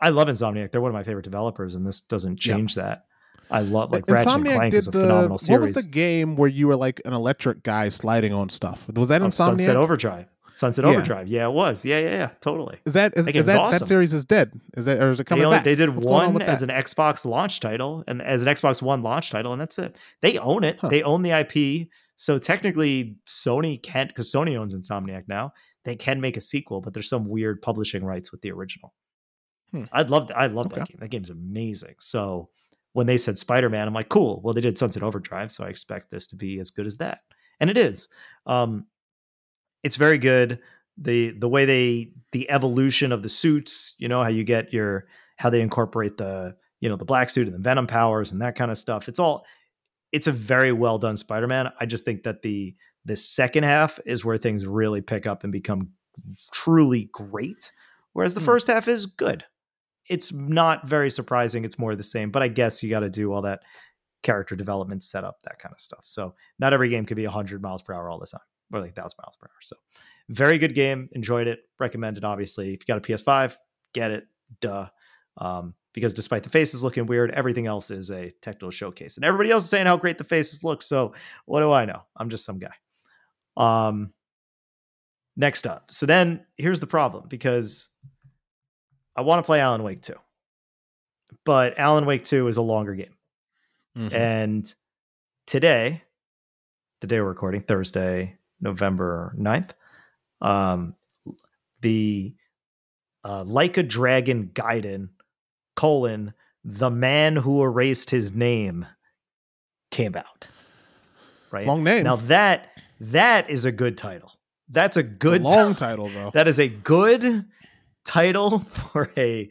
I love Insomniac. They're one of my favorite developers, and this doesn't change that. I love like Ratchet and Insomniac Clank did is a the phenomenal what was the game where you were like an electric guy sliding on stuff? Was that Oh, Insomniac? Sunset Overdrive. Sunset Yeah. Overdrive. Yeah, it was. Yeah, yeah, yeah. Totally. Is that is, That is that awesome. that series is dead? Is that or is it They, coming only, back? they did What's going on one as an Xbox launch title and as an Xbox One launch title, and that's it. They own it. Huh. They own the IP. So technically, Sony can't because Sony owns Insomniac now. They can make a sequel, but there's some weird publishing rights with the original. Hmm. I'd love. I love that game. That game's amazing. So when they said Spider Man, I'm like, cool. Well, they did Sunset Overdrive, so I expect this to be as good as that, and it is. Um, it's very good. the The way they the evolution of the suits, you know, how you get your how they incorporate the you know the black suit and the Venom powers and that kind of stuff. It's all. It's a very well done Spider Man. I just think that the the second half is where things really pick up and become truly great, whereas the Hmm. first half is good it's not very surprising. It's more the same, but I guess you got to do all that character development, setup, that kind of stuff. So not every game could be 100 miles per hour all the time, or like 1,000 miles per hour. So very good game. Enjoyed it. Recommended, obviously. If you got a PS5, get it. Duh. Um, because despite the faces looking weird, everything else is a technical showcase. And everybody else is saying how great the faces look. So what do I know? I'm just some guy. Um, next up. So then here's the problem because I want to play Alan Wake 2. But Alan Wake 2 is a longer game. Mhm. And today, the day we're recording, Thursday, November 9th, um, the uh, Like a Dragon Gaiden, colon, the man who erased his name came out. Right? Long name. Now that That is a good title. That's a good It's a long title though. That is a good title for a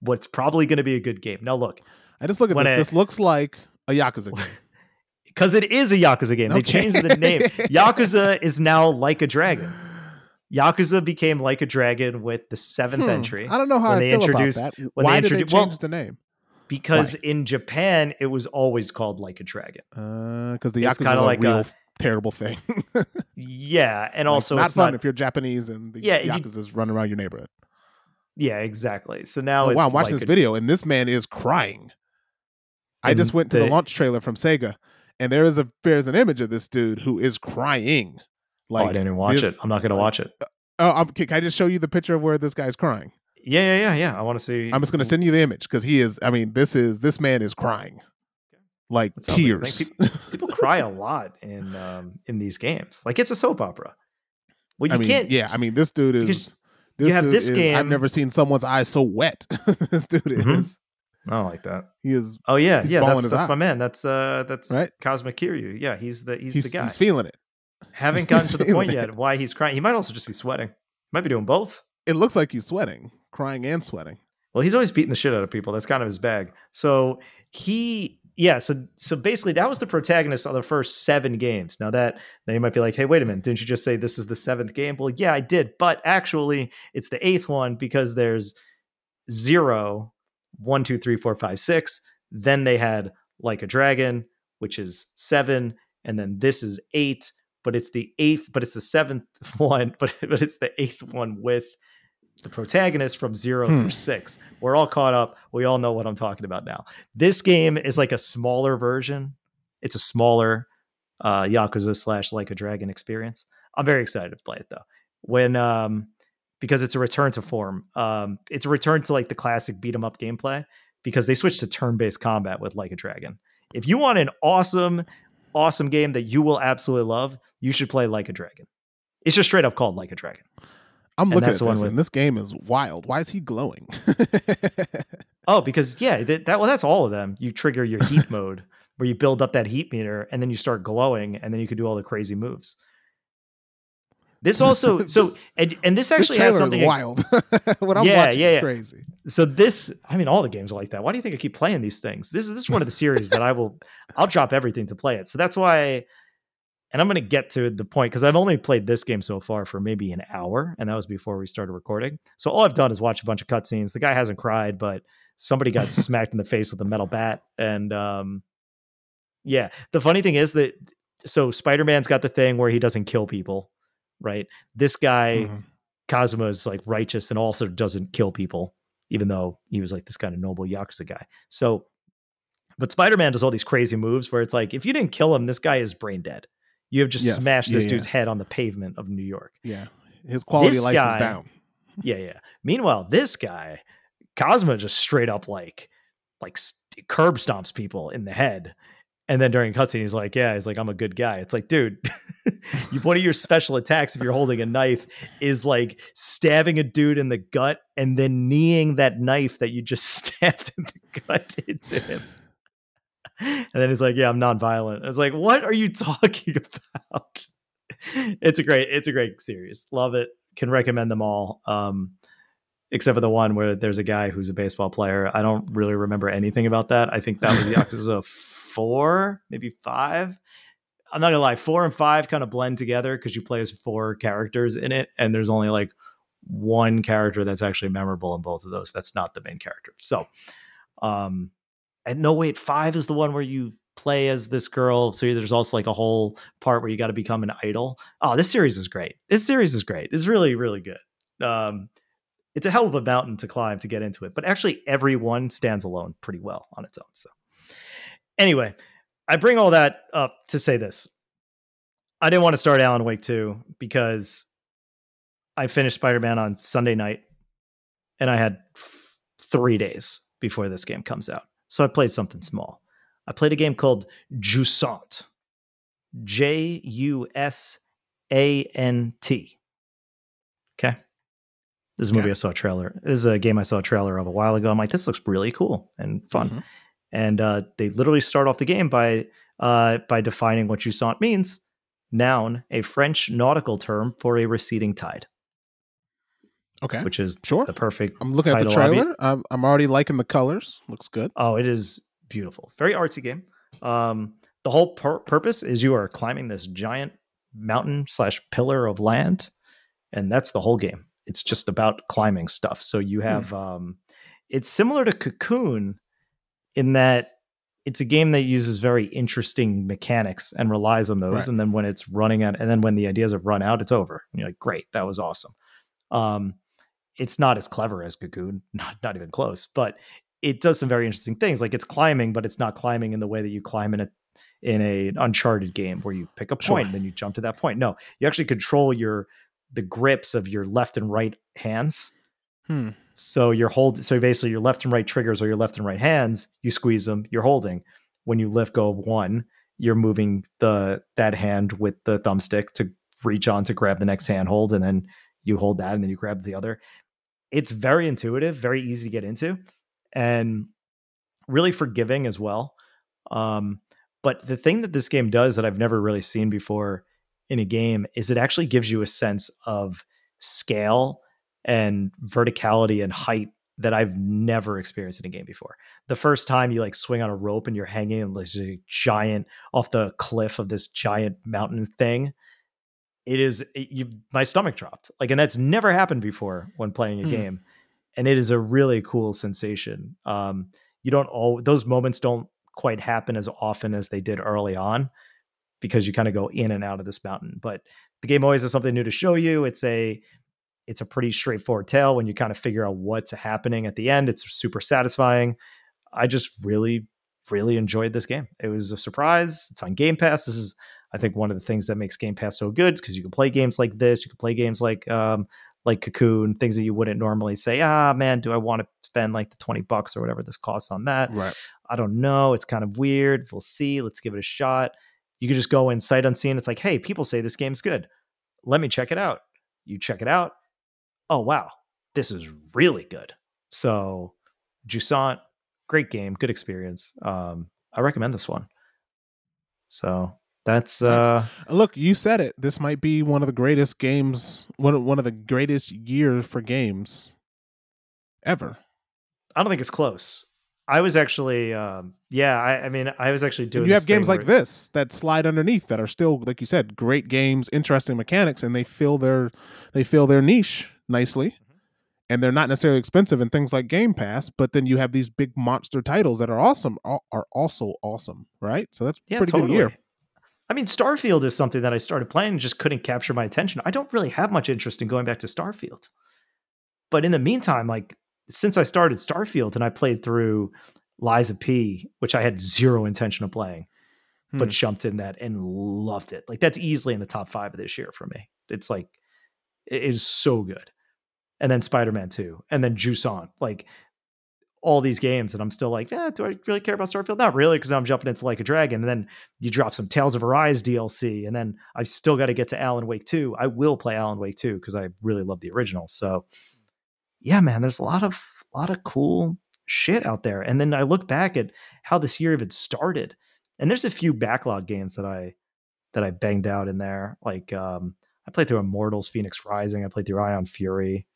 what's probably going to be a good game. Now look, I just look at this. it- this looks like a Yakuza game. because it is a Yakuza game. They changed the name. Yakuza is now like a dragon. Yakuza became like a dragon with the seventh Hmm, entry I don't know how I they feel introduced- about that. when they Why did they change well- the name? because in Japan it was always called like a dragon. Uh because the It's Yakuza is kinda a like real a- terrible thing. Yeah, and Like, also not it's fun not. if you're Japanese and the Yeah, you- Yakuza's running around your neighborhood. Yeah, exactly. So now Oh, it's wow, I'm watching like this a- video and this man is crying. I just went to the the- launch trailer from Sega, and there is a there's an image of this dude who is crying. oh, I didn't even watch this- it. I'm not going to uh, watch it. Oh, I'm, can can I just show you the picture of where this guy's crying? Yeah, yeah, yeah, yeah. I want to see. I'm just going to send you the image because he is. I mean, this is this man is crying, like That sounds like a tears. thing. People cry a lot in um, in these games. Like it's a soap opera. Well, you I mean, can't. yeah. I mean, this dude is. Because This you have this is- I've never seen someone's eyes so wet. this dude Mhm. is. I don't like that. He is Oh yeah, yeah. That's, that's my man. That's uh, that's Right. Kazuma Kiryu. Yeah, he's the he's, he's, the guy. he's feeling it. Haven't gotten to the feeling point yet why he's crying. He might also just be sweating. Might be doing both. It looks like he's sweating, crying and sweating. Well, he's always beating the shit out of people. That's kind of his bag. So he, yeah. So so basically, that was the protagonist of the first seven games. Now that now you might be like, hey, wait a minute, didn't you just say this is the seventh game? Well, yeah, I did, but actually, it's the eighth one because there's zero, one, two, three, four, five, six. Then they had like a dragon, which is seven, and then this is eight. But it's the eighth, but it's the seventh one, but but it's the eighth one with the protagonist from zero Hmm. through six. We're all caught up. We all know what I'm talking about now. This game is like a smaller version. It's a smaller uh, Yakuza slash like a dragon experience. I'm very excited to play it though. When um because it's a return to form. Um it's a return to like the classic beat 'em up gameplay because they switched to turn-based combat with like a dragon. If you want an awesome, awesome game that you will absolutely love, you should play like a dragon. It's just straight up called like a dragon. I'm looking at the one this, with- and this game is wild. Why is he glowing? Oh, because yeah, that, that well, that's all of them. You trigger your heat mode where you build up that heat meter, and then you start glowing, and then you can do all the crazy moves. This also so and and this This actually has trailer something. is wild. what I'm Yeah, watching yeah, is yeah. crazy. So this, I mean, all the games are like that. Why do you think I keep playing these things? This is this is one of the series that I will, I'll drop everything to play it. So that's why, and I'm going to get to the point because I've only played this game so far for maybe an hour, and that was before we started recording. So all I've done is watch a bunch of cutscenes. The guy hasn't cried, but somebody got smacked in the face with a metal bat, and um, yeah. The funny thing is that so Spider Man's got the thing where he doesn't kill people, right? This guy. Mhm. Kazuma is like righteous and also doesn't kill people, even though he was like this kind of noble Yakuza guy. So, but Spider Man does all these crazy moves where it's like, if you didn't kill him, this guy is brain dead. You have just Yes. smashed Yeah, this yeah. dude's head on the pavement of New York. Yeah, his quality This of life guy- is down. Yeah, yeah. Meanwhile, this guy, Kazuma, just straight up like, like st- curb stomps people in the head. And then during cutscene, he's like, "Yeah, he's like, I'm a good guy." It's like, dude, you, one of your special attacks if you're holding a knife is like stabbing a dude in the gut and then kneeing that knife that you just stabbed in the gut into him. And then he's like, "Yeah, I'm nonviolent." It's like, what are you talking about? it's a great, it's a great series. Love it. Can recommend them all. Um, except for the one where there's a guy who's a baseball player. I don't really remember anything about that. I think that was the Yakuza four, maybe five. I'm not gonna lie, four and five kind of blend together because you play as four characters in it, and there's only like one character that's actually memorable in both of those. That's not the main character. So, um, and no, wait, five is the one where you play as this girl. So there's also like a whole part where you got to become an idol. Oh, this series is great. This series is great. It's really, really good. Um, it's a hell of a mountain to climb to get into it, but actually every one stands alone pretty well on its own. So anyway, I bring all that up to say this. I didn't want to start Alan Wake 2 because I finished Spider-Man on Sunday night and I had f- 3 days before this game comes out. So I played something small. I played a game called Jusant. J U S A N T. Okay. This is a movie Okay. I saw a trailer. This is a game I saw a trailer of a while ago. I'm like, this looks really cool and fun. Mhm. And uh, they literally start off the game by uh, by defining what Jusant means. Noun, a French nautical term for a receding tide. Okay. Which is sure the perfect. I'm looking at the trailer. I'm, I'm already liking the colors. Looks good. Oh, it is beautiful. Very artsy game. Um, the whole pur- purpose is you are climbing this giant mountain slash pillar of land, and that's the whole game. It's just about climbing stuff. So you hmm. have, hmm. um, it's similar to Cocoon in that it's a game that uses very interesting mechanics and relies on those. Right. And then when it's running out, and then when the ideas have run out, it's over. And you're like, great, that was awesome. Um, it's not as clever as Cocoon, not not even close, but it does some very interesting things. Like it's climbing, but it's not climbing in the way that you climb in a in a Uncharted game where you pick a point sure. and then you jump to that point. No, you actually control your the grips of your left and right hands. Hmm. So you're hold so basically your left and right triggers or your left and right hands, you squeeze them, you're holding. When you let go of one, you're moving the that hand with the thumbstick to reach on to grab the next handhold and then you hold that and then you grab the other. It's very intuitive, very easy to get into and really forgiving as well. Um, but the thing that this game does that I've never really seen before in a game is it actually gives you a sense of scale and verticality and height that I've never experienced in a game before. The first time you like swing on a rope and you're hanging in this giant off the cliff of this giant mountain thing, it is it, you my stomach dropped. Like and that's never happened before when playing a hmm. game. And it is a really cool sensation. Um you don't all those moments don't quite happen as often as they did early on because you kind of go in and out of this mountain. But the game always has something new to show you. It's a it's a pretty straightforward tale when you kind of figure out what's happening at the end. It's super satisfying. I just really, really enjoyed this game. It was a surprise. It's on Game Pass. This is, I think, one of the things that makes Game Pass so good is because you can play games like this. You can play games like um, like Cocoon, things that you wouldn't normally say. Ah, man, do I want to spend like the twenty bucks or whatever this costs on that? Right. I don't know. It's kind of weird. We'll see. Let's give it a shot. You can just go in sight unseen. It's like, hey, people say this game's good. Let me check it out. You check it out oh wow, this is really good. So Jusant, great game, good experience. Um, I recommend this one. So that's uh look, you said it. This might be one of the greatest games, one of, one of the greatest years for games ever. I don't think it's close. I was actually, um, yeah. I, I, mean, I was actually doing. And you have games like this that slide underneath that are still, like you said, great games, interesting mechanics, and they fill their they fill their niche nicely mm-hmm. and they're not necessarily expensive and things like Game Pass, but then you have these big monster titles that are awesome are also awesome, right? So that's yeah, pretty totally. good year. I mean, Starfield is something that I started playing and just couldn't capture my attention. I don't really have much interest in going back to Starfield. But in the meantime, like since I started Starfield and I played through Lies of P, which I had zero intention of playing, hmm. but jumped in that and loved it. Like that's easily in the top five of this year for me. It's like it is so good and then Spider-Man 2, and then Jusant. Like all these games, and I'm still like, yeah, do I really care about Starfield? Not really, because I'm jumping into like a dragon. And then you drop some Tales of Arise DLC, and then I still got to get to Alan Wake 2. I will play Alan Wake 2 because I really love the original. So yeah, man, there's a lot of a lot of cool shit out there. And then I look back at how this year even started. And there's a few backlog games that I that I banged out in there. Like um I played through Immortals, Fenyx Rising, I played through Ion Fury.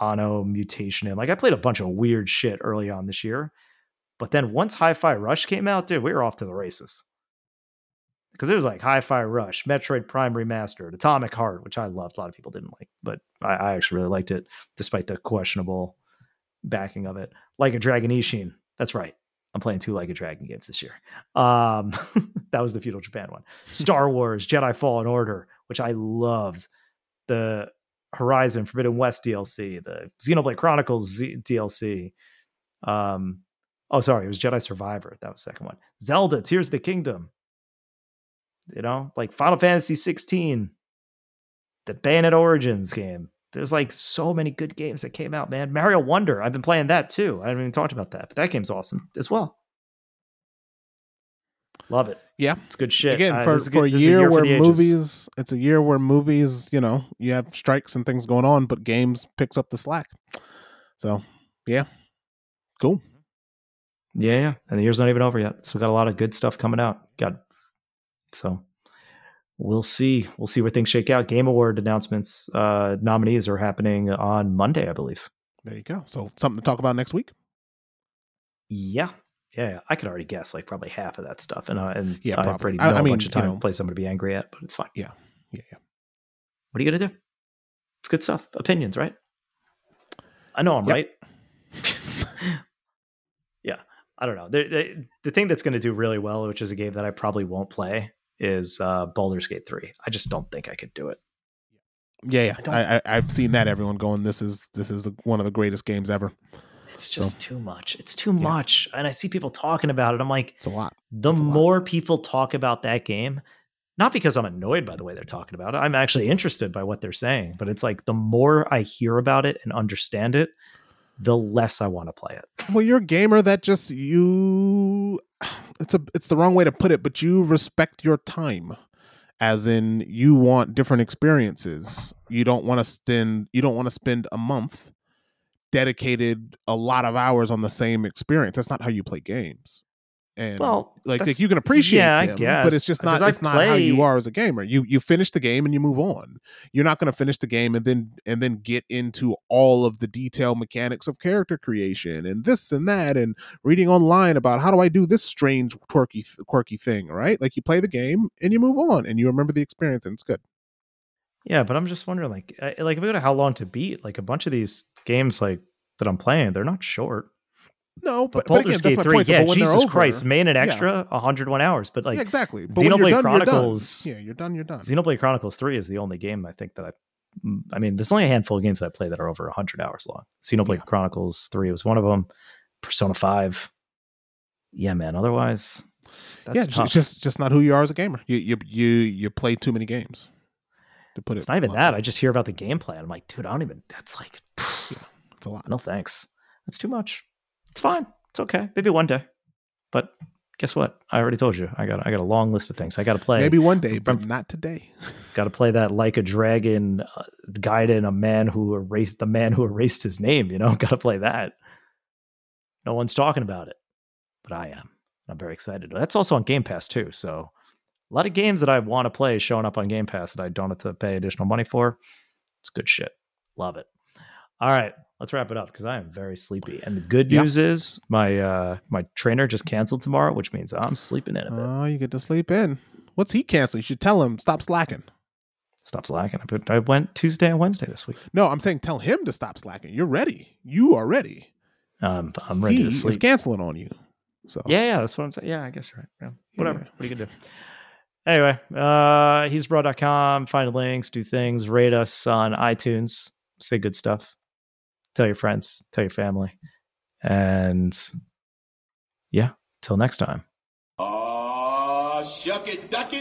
Anno Mutationem. Like I played a bunch of weird shit early on this year. But then once Hi-Fi Rush came out, dude, we were off to the races. Because it was like Hi-Fi Rush, Metroid Prime Remastered, Atomic Heart, which I loved. A lot of people didn't like, but I, I actually really liked it, despite the questionable backing of it. Like a Dragon Ishin. That's right. I'm playing two Like a Dragon games this year. Um, that was the Feudal Japan one. Star Wars, Jedi Fallen Order, which I loved. The Horizon Forbidden West DLC, the Xenoblade Chronicles Z- DLC. Um, oh, sorry, it was Jedi Survivor. That was the second one. Zelda Tears of the Kingdom. You know, like Final Fantasy 16, the Bayonetta Origins game. There's like so many good games that came out, man. Mario Wonder, I've been playing that too. I haven't even talked about that, but that game's awesome as well. Love it. Yeah, it's good shit. Again, uh, for, for good, a, year a year where movies, it's a year where movies, you know, you have strikes and things going on, but games picks up the slack. So, yeah, cool. Yeah, yeah, and the year's not even over yet. So got a lot of good stuff coming out. Got so we'll see. We'll see where things shake out. Game Award announcements, uh, nominees are happening on Monday, I believe. There you go. So something to talk about next week. Yeah, yeah. I could already guess like probably half of that stuff, and uh, and Yeah, probably. already I- know I a mean, bunch of time you to know- play somebody to be angry at, but it's fine. Yeah, yeah, yeah. What are you gonna do? It's good stuff. Opinions, right? I know I'm Yep. right. yeah, I don't know. The, the, the thing that's going to do really well, which is a game that I probably won't play, is uh, Baldur's Gate Three. I just don't think I could do it. Yeah, yeah. I I, I, I've seen that. Everyone going, this is this is one of the greatest games ever. It's just too much. It's too Yeah. much, and I see people talking about it. I'm like, It's a lot. the a lot. more people talk about that game, not because I'm annoyed by the way they're talking about it, I'm actually interested by what they're saying, but it's like the more I hear about it and understand it, the less I want to play it. Well, you're a gamer that just you. It's a it's the wrong way to put it, but you respect your time, as in you want different experiences. You don't want to spend you don't want to spend a month dedicated a lot of hours on the same experience. That's not how you play games. And Well, like, like you can appreciate yeah, I them, guess, but it's just not I it's not how you are as a gamer. You you finish the game and you move on. You're not going to finish the game and then and then get into all of the detailed mechanics of character creation and this and that and reading online about how do I do this strange quirky quirky thing, right? Like you play the game and you move on and you remember the experience and it's good. Yeah, but I'm just wondering, like, I- like if we go to how long to beat, like a bunch of these games, like that I'm playing, they're not short. No, But, but, but again, Gate three, point. yeah, but when they're Jesus over- Christ, main and yeah. extra, 101 hours. But like yeah, exactly. But Xenoblade you're done, Chronicles- You're done. Yeah, you're done. You're done. Xenoblade Chronicles 3 is the only game I think that I mm, I mean, there's only a handful of games that I play that are over 100 hours long. Xenoblade Yeah. Chronicles 3 was one of them. Persona 5. Yeah, man. Otherwise, that's yeah, tough. it's just just not who you are as a gamer. You you you you play too many games. To put it, it's not even that. I just hear about the gameplay. I'm like, dude, I don't even. That's like, It's a lot. no thanks. That's too much. It's fine. It's okay. Maybe one day. But guess what? I already told you. I got I got a long list of things I got to play. Maybe one day, but not today. got to play that like a dragon uh, Gaiden a man who erased the man who erased his name you know got to play that no one's talking about it but i am i'm very excited that's also on game pass too so a lot of games that i want to play showing up on game pass that i don't have to pay additional money for it's good shit love it all right let's wrap it up because i am very sleepy and the good Yeah. news is my uh my trainer just canceled tomorrow which means i'm sleeping in a bit Oh, you get to sleep in. What's he canceling? You should tell him stop slacking. stop slacking I put- i went tuesday and wednesday this week No, I'm saying tell him to stop slacking. You're ready. You are ready. um, i'm ready he to sleep canceling on you. So Yeah, yeah, that's what I'm saying. Yeah, I guess you're right. Yeah, whatever. Yeah. What are you gonna do? Anyway, uh he's. Find links, do things, rate us on iTunes, say good stuff, tell your friends, tell your family. And yeah, till next time. Aw, shuck it, duck it.